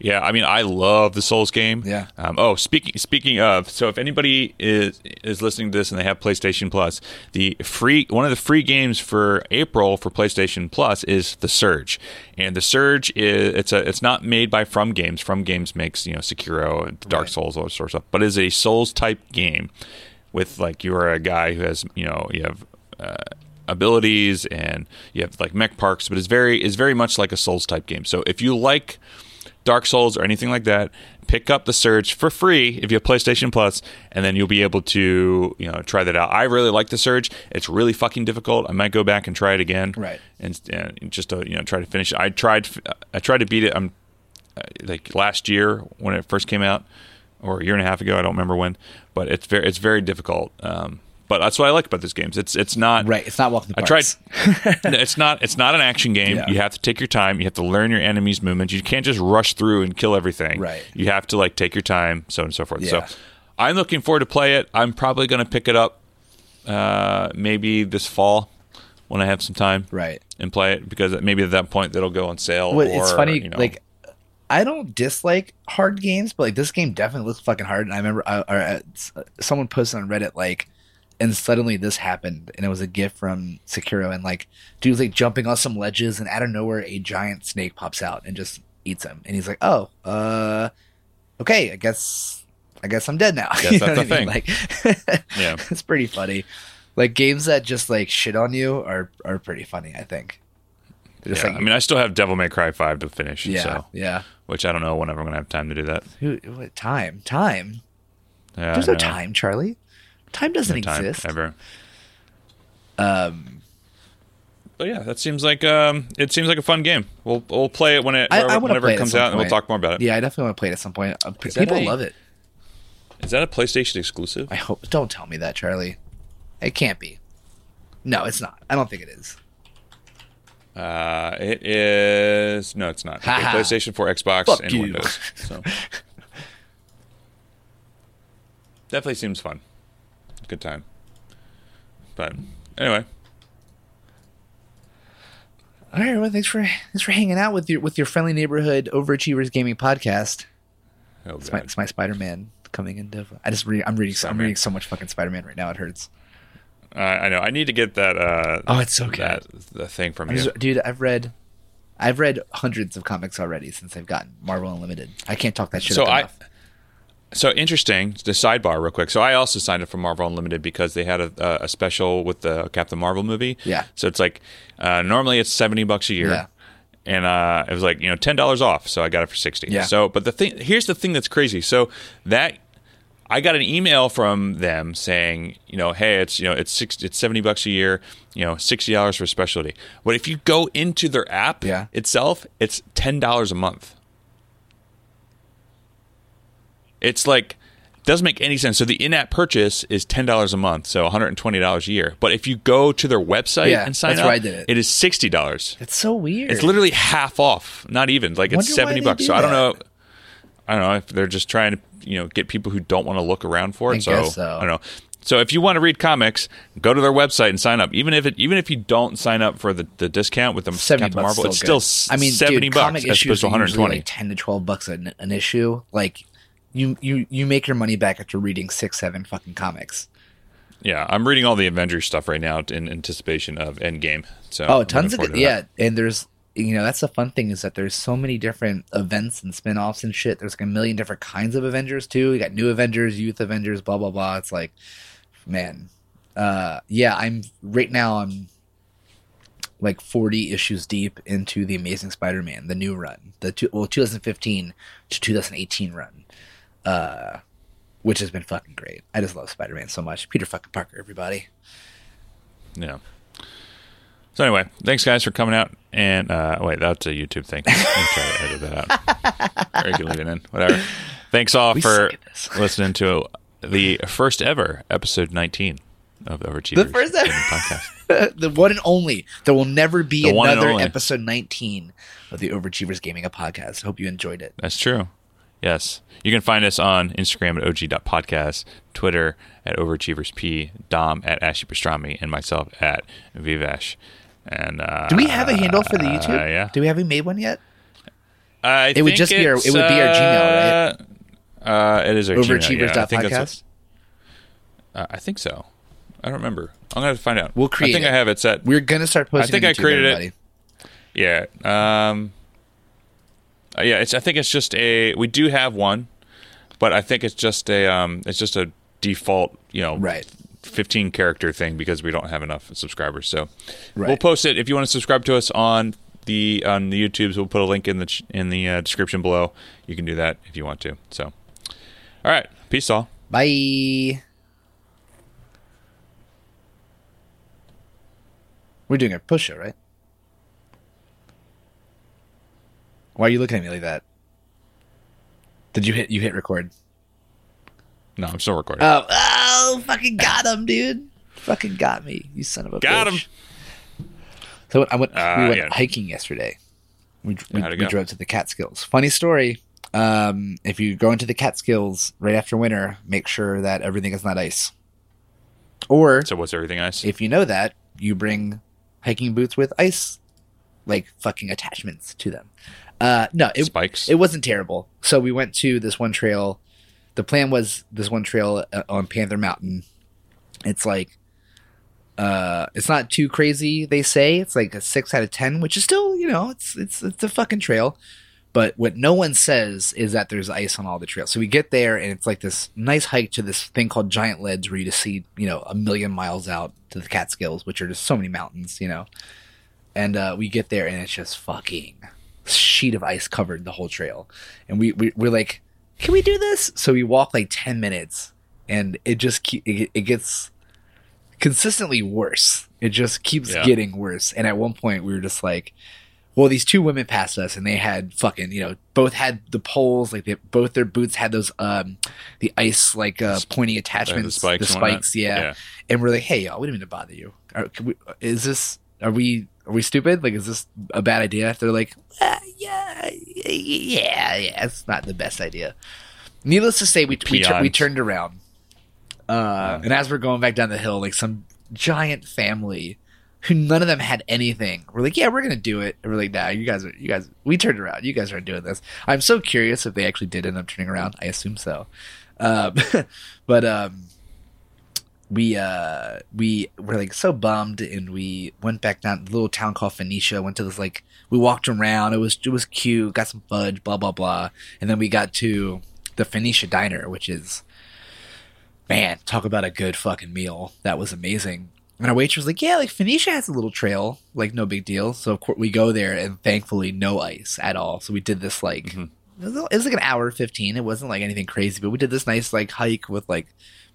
Yeah, I mean, I love the Souls game. Yeah. Um, oh, speaking speaking of, so if anybody is is listening to this and they have PlayStation Plus, the free one of the free games for April for PlayStation Plus is The Surge, and The Surge is it's a it's not made by From Games. From Games makes you know Sekiro and Dark Right. Souls all that sort of stuff, but is a Souls type game with like you are a guy who has you know you have. Uh, abilities and you have like mech parks but it's very is very much like a souls type game so if you like Dark Souls or anything like that, pick up the Surge for free if you have PlayStation Plus, and then you'll be able to you know try that out. I really like the Surge. It's really fucking difficult. I might go back and try it again, Right. And, and just to you know try to finish it. I tried I tried to beat it. I'm like last year when it first came out, or a year and a half ago. I don't remember when, but it's very it's very difficult. Um, but that's what I like about this games. It's it's not Right, it's not walking the I tried. (laughs) it's not. It's not an action game. Yeah. You have to take your time. You have to learn your enemy's movements. You can't just rush through and kill everything. Right. You have to like take your time, so on and so forth. Yeah. So, I'm looking forward to play it. I'm probably going to pick it up, uh, maybe this fall when I have some time, Right. and play it because maybe at that point it'll go on sale. Well, or, it's funny. you know, Like, I don't dislike hard games, but like this game definitely looks fucking hard. And I remember or, uh, someone posted on Reddit like, and suddenly this happened, and it was a gift from Sekiro, and like dude's like jumping on some ledges, and out of nowhere a giant snake pops out and just eats him, and he's like, oh, uh, okay, I guess. I guess I'm dead now. (laughs) Guess You know that's I a mean? Like, (laughs) Yeah. (laughs) it's pretty funny. Like games that just like shit on you are are pretty funny. I think. Yeah, like, I mean, I still have Devil May Cry five to finish. yeah, So, yeah. which I don't know whenever I'm going to have time to do that. Who? What time? Time? Yeah, There's no time, Charlie. Time doesn't No time exist. ever. Um. but yeah, that seems like um, it seems like a fun game. We'll we'll play it when it I- I whenever it it comes some out, and we'll talk more about it. Yeah, I definitely want to play it at some point. Uh, p- Is that people a- love it. Is that a PlayStation exclusive? I hope. Don't tell me that, Charlie. It can't be. No, it's not. I don't think it is. Uh, it is no, it's not. Okay, Ha ha. PlayStation 4, Xbox, Fuck and you. Windows. So (laughs) definitely seems fun. Good time. But anyway, All right, well, thanks for thanks for hanging out with your with your friendly neighborhood overachievers gaming podcast. oh It's my, it's my Spider Man coming into. I just read. I'm reading. I'm reading so much fucking Spider Man right now. It hurts. uh, I know. I need to get that. Uh, Oh, it's so good. that the thing from I'm you. just- dude, I've read. I've read hundreds of comics already since I've gotten Marvel Unlimited. I can't talk that shit So I, enough. So interesting. The sidebar, real quick. So I also signed up for Marvel Unlimited because they had a, a special with the Captain Marvel movie. Yeah. So it's like uh, normally it's seventy bucks a year. Yeah. And uh, it was like you know ten dollars off, so I got it for sixty. Yeah. So, but the thing here's the thing that's crazy. So that I got an email from them saying, you know, hey, it's you know it's six, it's seventy bucks a year, you know, sixty dollars for specialty. But if you go into their app Yeah. itself, it's ten dollars a month. It's like doesn't make any sense. So the in-app purchase is ten dollars a month, so one hundred and twenty dollars a year. But if you go to their website Yeah, and sign that's up, where I did it. it is sixty dollars. It's so weird. It's literally half off. Not even like it's seventy bucks. So I don't know. I don't know if they're just trying to you know get people who don't want to look around for it. I so, guess so. I don't know. So if you want to read comics, go to their website and sign up. Even if it even if you don't sign up for the, the discount with the seventy Captain bucks. Marvel, still it's still good. I mean, seventy dude, bucks comic as opposed to one hundred twenty. like ten to twelve bucks an, an issue. Like you, you, you make your money back after reading six, seven fucking comics. Yeah, I'm reading all the Avengers stuff right now in anticipation of Endgame. So Oh, tons of. Yeah, and there's you know that's the fun thing is that there's so many different events and spin-offs and shit. There's like a million different kinds of Avengers too. You got new Avengers, youth Avengers, blah blah blah. It's like, man, uh, yeah. I'm right now. I'm like 40 issues deep into the Amazing Spider-Man, the new run, the two, well 2015 to 2018 run, uh, which has been fucking great. I just love Spider-Man so much. Peter fucking Parker, everybody. Yeah. So anyway, thanks guys for coming out. And uh, wait, that's a YouTube thing. Me try to edit that out. or you can leave it in. Whatever. Thanks all We for suck at this. listening to the first ever episode 19 of the Overachievers The first ever- podcast. (laughs) the one and only. There will never be The another episode 19 of the Overachievers Gaming a podcast. Hope you enjoyed it. That's true. Yes. You can find us on Instagram at og.podcast, Twitter at overachieversp, Dom at Ashy Pastrami, and myself at Vivesh. And uh, Do we have a handle for the YouTube? Uh, yeah. Do we have we made one yet? I It would just be our- it would be our Gmail, uh, Uh, it is our Gmail. Yeah, I think that's Overachievers.podcast? what- uh, I think so. I don't remember. I'm gonna have to find out. We'll create I think it. I have it set. We're gonna start posting. I think on I YouTube, created it. Yeah. Um. Uh, yeah. It's. I think it's just a. We do have one, but I think it's just a. Um. It's just a default. You know. Right. 15 character thing because we don't have enough subscribers. So Right. we'll post it if you want to subscribe to us on the on the YouTubes. We'll put a link in the ch- in the uh, description below. You can do that if you want to. So, all right, peace all. Bye. We're doing a push show, right? Why are you looking at me like that? Did you hit you hit record? No, I'm still recording. Oh, oh, fucking got him, dude. Fucking got me, you son of a Got bitch. him. So I went. Uh, we went yeah. hiking yesterday. We, we, we drove to the Catskills. Funny story. Um, if you go into the Catskills right after winter, make sure that everything is not ice. Or So what's everything ice? if you know that, you bring hiking boots with ice, like fucking attachments to them. Uh, no, it, Spikes. it wasn't terrible. So we went to this one trail. The plan was this one trail uh, on Panther Mountain. It's like, uh, it's not too crazy. They say it's like a six out of ten, which is still, you know, it's it's it's a fucking trail. But what no one says is that there's ice on all the trails. So we get there and it's like this nice hike to this thing called Giant Ledge where you just see, you know, a million miles out to the Catskills, which are just so many mountains, you know. And uh, we get there and it's just fucking sheet of ice covered the whole trail. And we, we we're like, can we do this? So we walk like 10 minutes and it just it, it gets consistently worse It just keeps Yeah. getting worse. And at one point, we were just like, well, these two women passed us, and they had fucking, you know, both had the poles, like they, both their boots had those, um, the ice like uh, pointy attachments, the spikes, and whatnot. yeah. And we're like, hey, y'all, we didn't mean to bother you. Are, we, is this? Are we? Are we stupid? Like, is this a bad idea? They're like, uh, yeah, yeah, yeah. It's not the best idea. Needless to say, we we, tur- we turned around, uh, and as we're going back down the hill, like some giant family who none of them had anything. We're like, yeah, we're gonna do it. And we're like, nah, you guys are, you guys. We turned around. You guys aren't doing this. I'm so curious if they actually did end up turning around. I assume so, um, (laughs) but um, we uh we were like so bummed and we went back down to the little town called Phoenicia, went to this like we walked around, it was it was cute, got some fudge, blah blah blah. And then we got to the Phoenicia diner, which is man, talk about a good fucking meal. That was amazing. And our waitress was like, Yeah, like Phoenicia has a little trail, like no big deal. So of course we go there and thankfully no ice at all. So we did this like Mhm. it was, it was like an hour 15 it wasn't like anything crazy but we did this nice like hike with like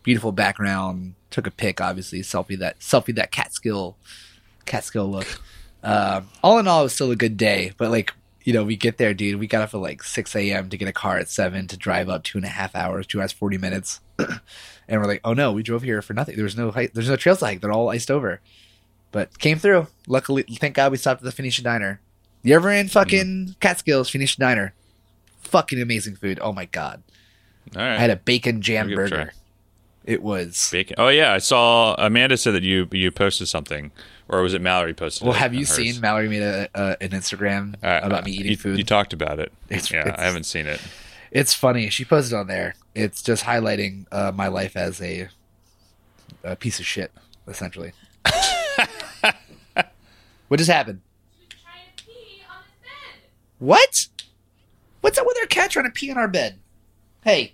beautiful background took a pic obviously selfie that selfie that catskill catskill look. Um, all in all it was still a good day but like you know we get there dude we got up at like 6 a.m to get a car at 7 to drive up two and a half hours two hours 40 minutes. (clears throat) And we're like oh no we drove here for nothing. There's no hike there's no trails to hike. They're all iced over. But came through. Luckily thank god we stopped at the phoenicia diner. You ever in fucking catskills phoenicia diner? Fucking amazing food. Oh my god. All right. I had a bacon jam I'll give it a burger. Try. It was Bacon. Oh yeah, I saw Amanda said that you you posted something, or was it Mallory posted? Well, it have you hers? seen Mallory made a, a an Instagram Uh, about me eating you, food? You talked about it. (laughs) It's- yeah, it's- I haven't seen it. it's funny. She posted on there. It's just highlighting uh, my life as a, a piece of shit, essentially. (laughs) what just happened? trying to pee on his bed. What? What's up with our cat trying to pee on our bed? Hey.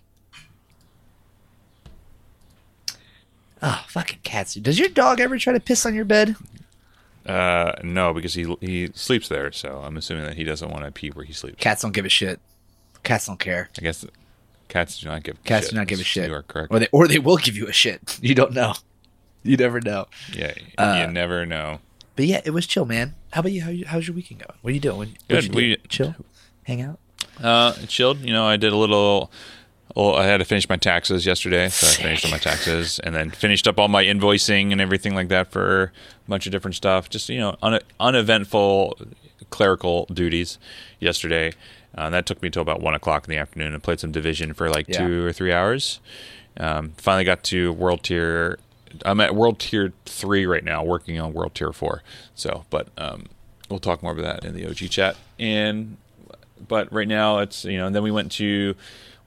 Oh, fucking cats. Does your dog ever try to piss on your bed? Uh, no, because he he sleeps there, so I'm assuming that he doesn't want to pee where he sleeps. Cats don't give a shit. Cats don't care. I guess cats do not give. Cats shit. Cats do not give a shit. You are correct. Or they or they will give you a shit. (laughs) You don't know. You never know. yeah, Uh, you never know. But yeah, it was chill, man. How about you? How you, how's your weekend going? What are you doing? Good. what'd you do? We- chill, hang out. Uh, chilled. You know, I did a little. Well, I had to finish my taxes yesterday, so I finished all my taxes, and then finished up all my invoicing and everything like that for a bunch of different stuff. Just you know, un- uneventful clerical duties yesterday. Uh, and that took me till about one o'clock in the afternoon, and played some division for like Yeah. two or three hours. Um, finally got to world tier. I'm at world tier three right now, working on world tier four. So, but um, we'll talk more about that in the OG chat. And but right now it's you know, and then we went to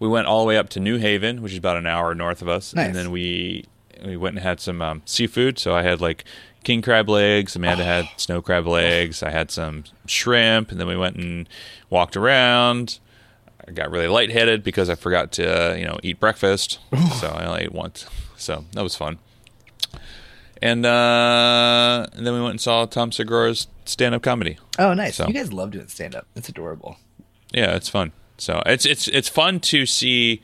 we went all the way up to New Haven, which is about an hour north of us, Nice. and then we we went and had some um, seafood. So I had like king crab legs. Amanda had snow crab legs. I had some shrimp, and then we went and walked around. I got really lightheaded because I forgot to uh, you know eat breakfast, so I only ate once. So that was fun. And, uh, and then we went and saw Tom Segura's stand-up comedy. Oh, nice. So- You guys love doing stand up. It's adorable. Yeah, it's fun. So it's it's it's fun to see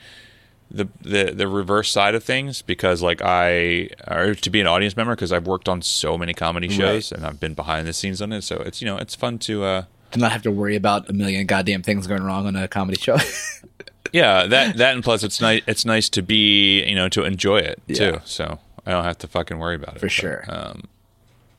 the the the reverse side of things because like I or to be an audience member because I've worked on so many comedy shows and I've been behind the scenes on it. So it's you know it's fun to uh To not have to worry about a million goddamn things going wrong on a comedy show. (laughs) yeah that that and plus it's nice it's nice to be you know to enjoy it Yeah. too. So I don't have to fucking worry about it For But, sure. Um,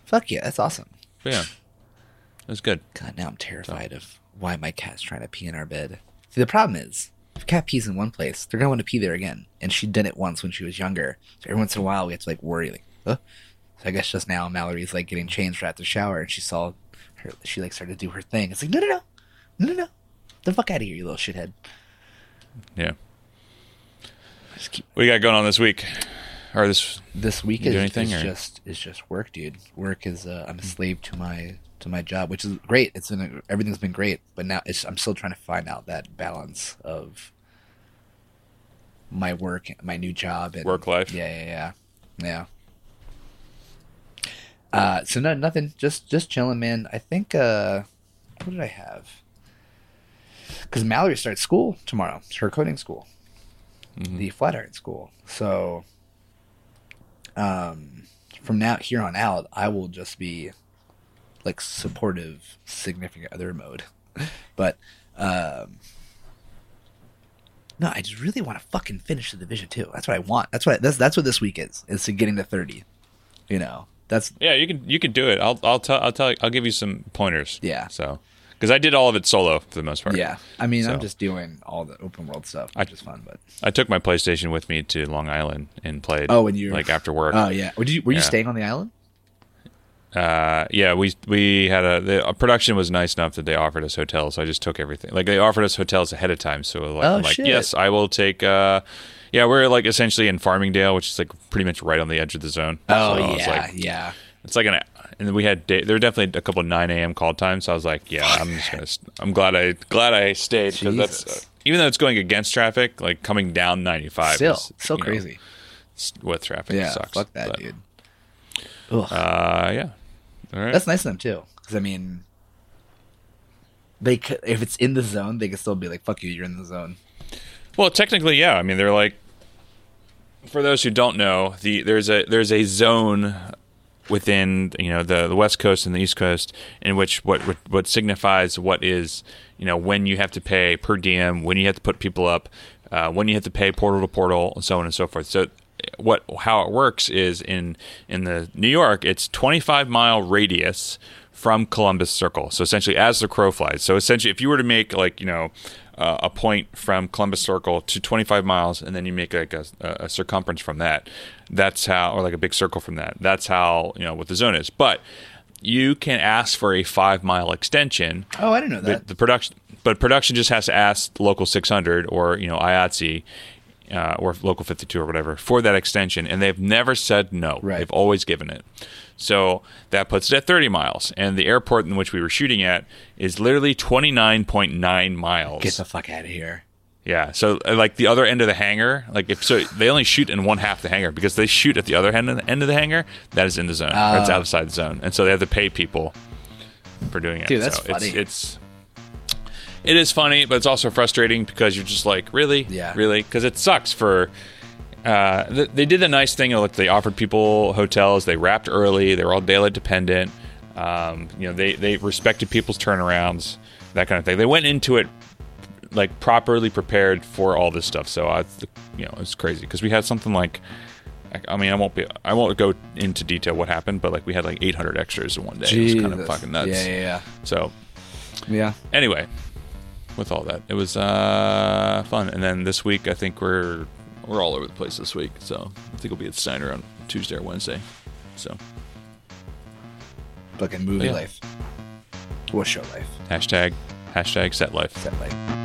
Fuck yeah, that's awesome. yeah, it was good. God, now I'm terrified of why my cat's trying to pee in our bed. See, the problem is, if a cat pees in one place, they're gonna want to pee there again. And she did it once when she was younger. So every once in a while, we have to like worry, like, huh? So I guess just now, Mallory's like getting changed right after the shower, and she saw her. She like started to do her thing. It's like, no, no, no, no, no, no, the fuck out of here, you little shithead. Yeah. Just keep What do you got going on this week? Or this this week is, anything, is just is just work, dude. Work is uh, I'm a slave to my to my job, which is great. It's been a, everything's been great, but now it's I'm still trying to find out that balance of my work, my new job, and Work life? Yeah, yeah, yeah, yeah. Uh, so no, nothing. Just just chilling, man. I think. uh What did I have? Because Mallory starts school tomorrow. It's her coding school Mhm. the Flatiron School. So, um, from now here on out, I will just be like supportive significant other mode. (laughs) But um no, I just really want to fucking finish the division too. That's what I want. That's what that's that's what this week is. Is to getting to thirty. You know, that's Yeah, you can you can do it. I'll I'll tell I'll tell I'll give you some pointers. Yeah. So because I did all of it solo for the most part. yeah. I mean, I'm just doing all the open world stuff, which is fun. But I took my PlayStation with me to Long Island and played. Oh, and you- like after work. oh yeah, were you were you Yeah. staying on the island? Uh, yeah, we we had a the uh, production was nice enough that they offered us hotels. So I just took everything. Like they offered us hotels ahead of time. So like, Oh, I'm like yes, I will take. Uh, yeah, we're like essentially in Farmingdale, which is like pretty much right on the edge of the zone. Oh So yeah, like, yeah. It's like an, and we had day, there were definitely a couple of nine a.m. call times. So I was like, yeah, I'm just gonna. st- I'm glad I glad I stayed because that's uh, even though it's going against traffic, like coming down ninety five. Still, is, so know, crazy. s- with traffic yeah, sucks. fuck that, But, dude. Ugh. Uh, yeah. All right. That's nice of them too, because I mean, they could, if it's in the zone, they could still be like, "Fuck you, you're in the zone." Well, technically, yeah. I mean, they're like, for those who don't know, the there's a there's a zone within you know the the West Coast and the East Coast in which what what, what signifies what is you know when you have to pay per diem, when you have to put people up, uh, when you have to pay portal to portal, and so on and so forth. So. What how it works is in in the New York, it's 25 mile radius from Columbus Circle. So essentially, as the crow flies. So essentially, if you were to make like you know uh, a point from Columbus Circle to 25 miles, and then you make like a, a circumference from that, that's how, or like a big circle from that. That's how you know what the zone is. But you can ask for a five mile extension. Oh, I didn't know The, that. the production, but production just has to ask local 600 or you know IATSE. Uh, or local 52 or whatever for that extension and they've never said no Right. they've always given it so that puts it at 30 miles and the airport in which we were shooting at is literally 29.9 miles Get the fuck out of here. yeah, so uh, like the other end of the hangar, like if so, they only shoot in one half the hangar because they shoot at the other end of the, end of the hangar that is in the zone, or it's Oh. outside the zone, and so they have to pay people for doing it. Dude, that's so funny. It's, it's it is funny, but it's also frustrating because you're just like, really, Yeah. really, because it sucks for. Uh, th- they did the nice thing. Like they offered people hotels. They wrapped early. They were all daylight dependent. Um, you know, they they respected people's turnarounds, that kind of thing. They went into it like properly prepared for all this stuff. So I, you know, it's crazy because we had something like, I- mean, I won't be, I won't go into detail what happened, but like we had like 800 extras in one day. It was kind of fucking nuts. Yeah, yeah, So yeah. Yeah. anyway, with all that, it was uh, fun. And then this week, I think we're we're all over the place this week. So I think we'll be at Steiner on Tuesday or Wednesday. So Fucking movie Yeah. life. Or show life. hashtag hashtag set life. Set life.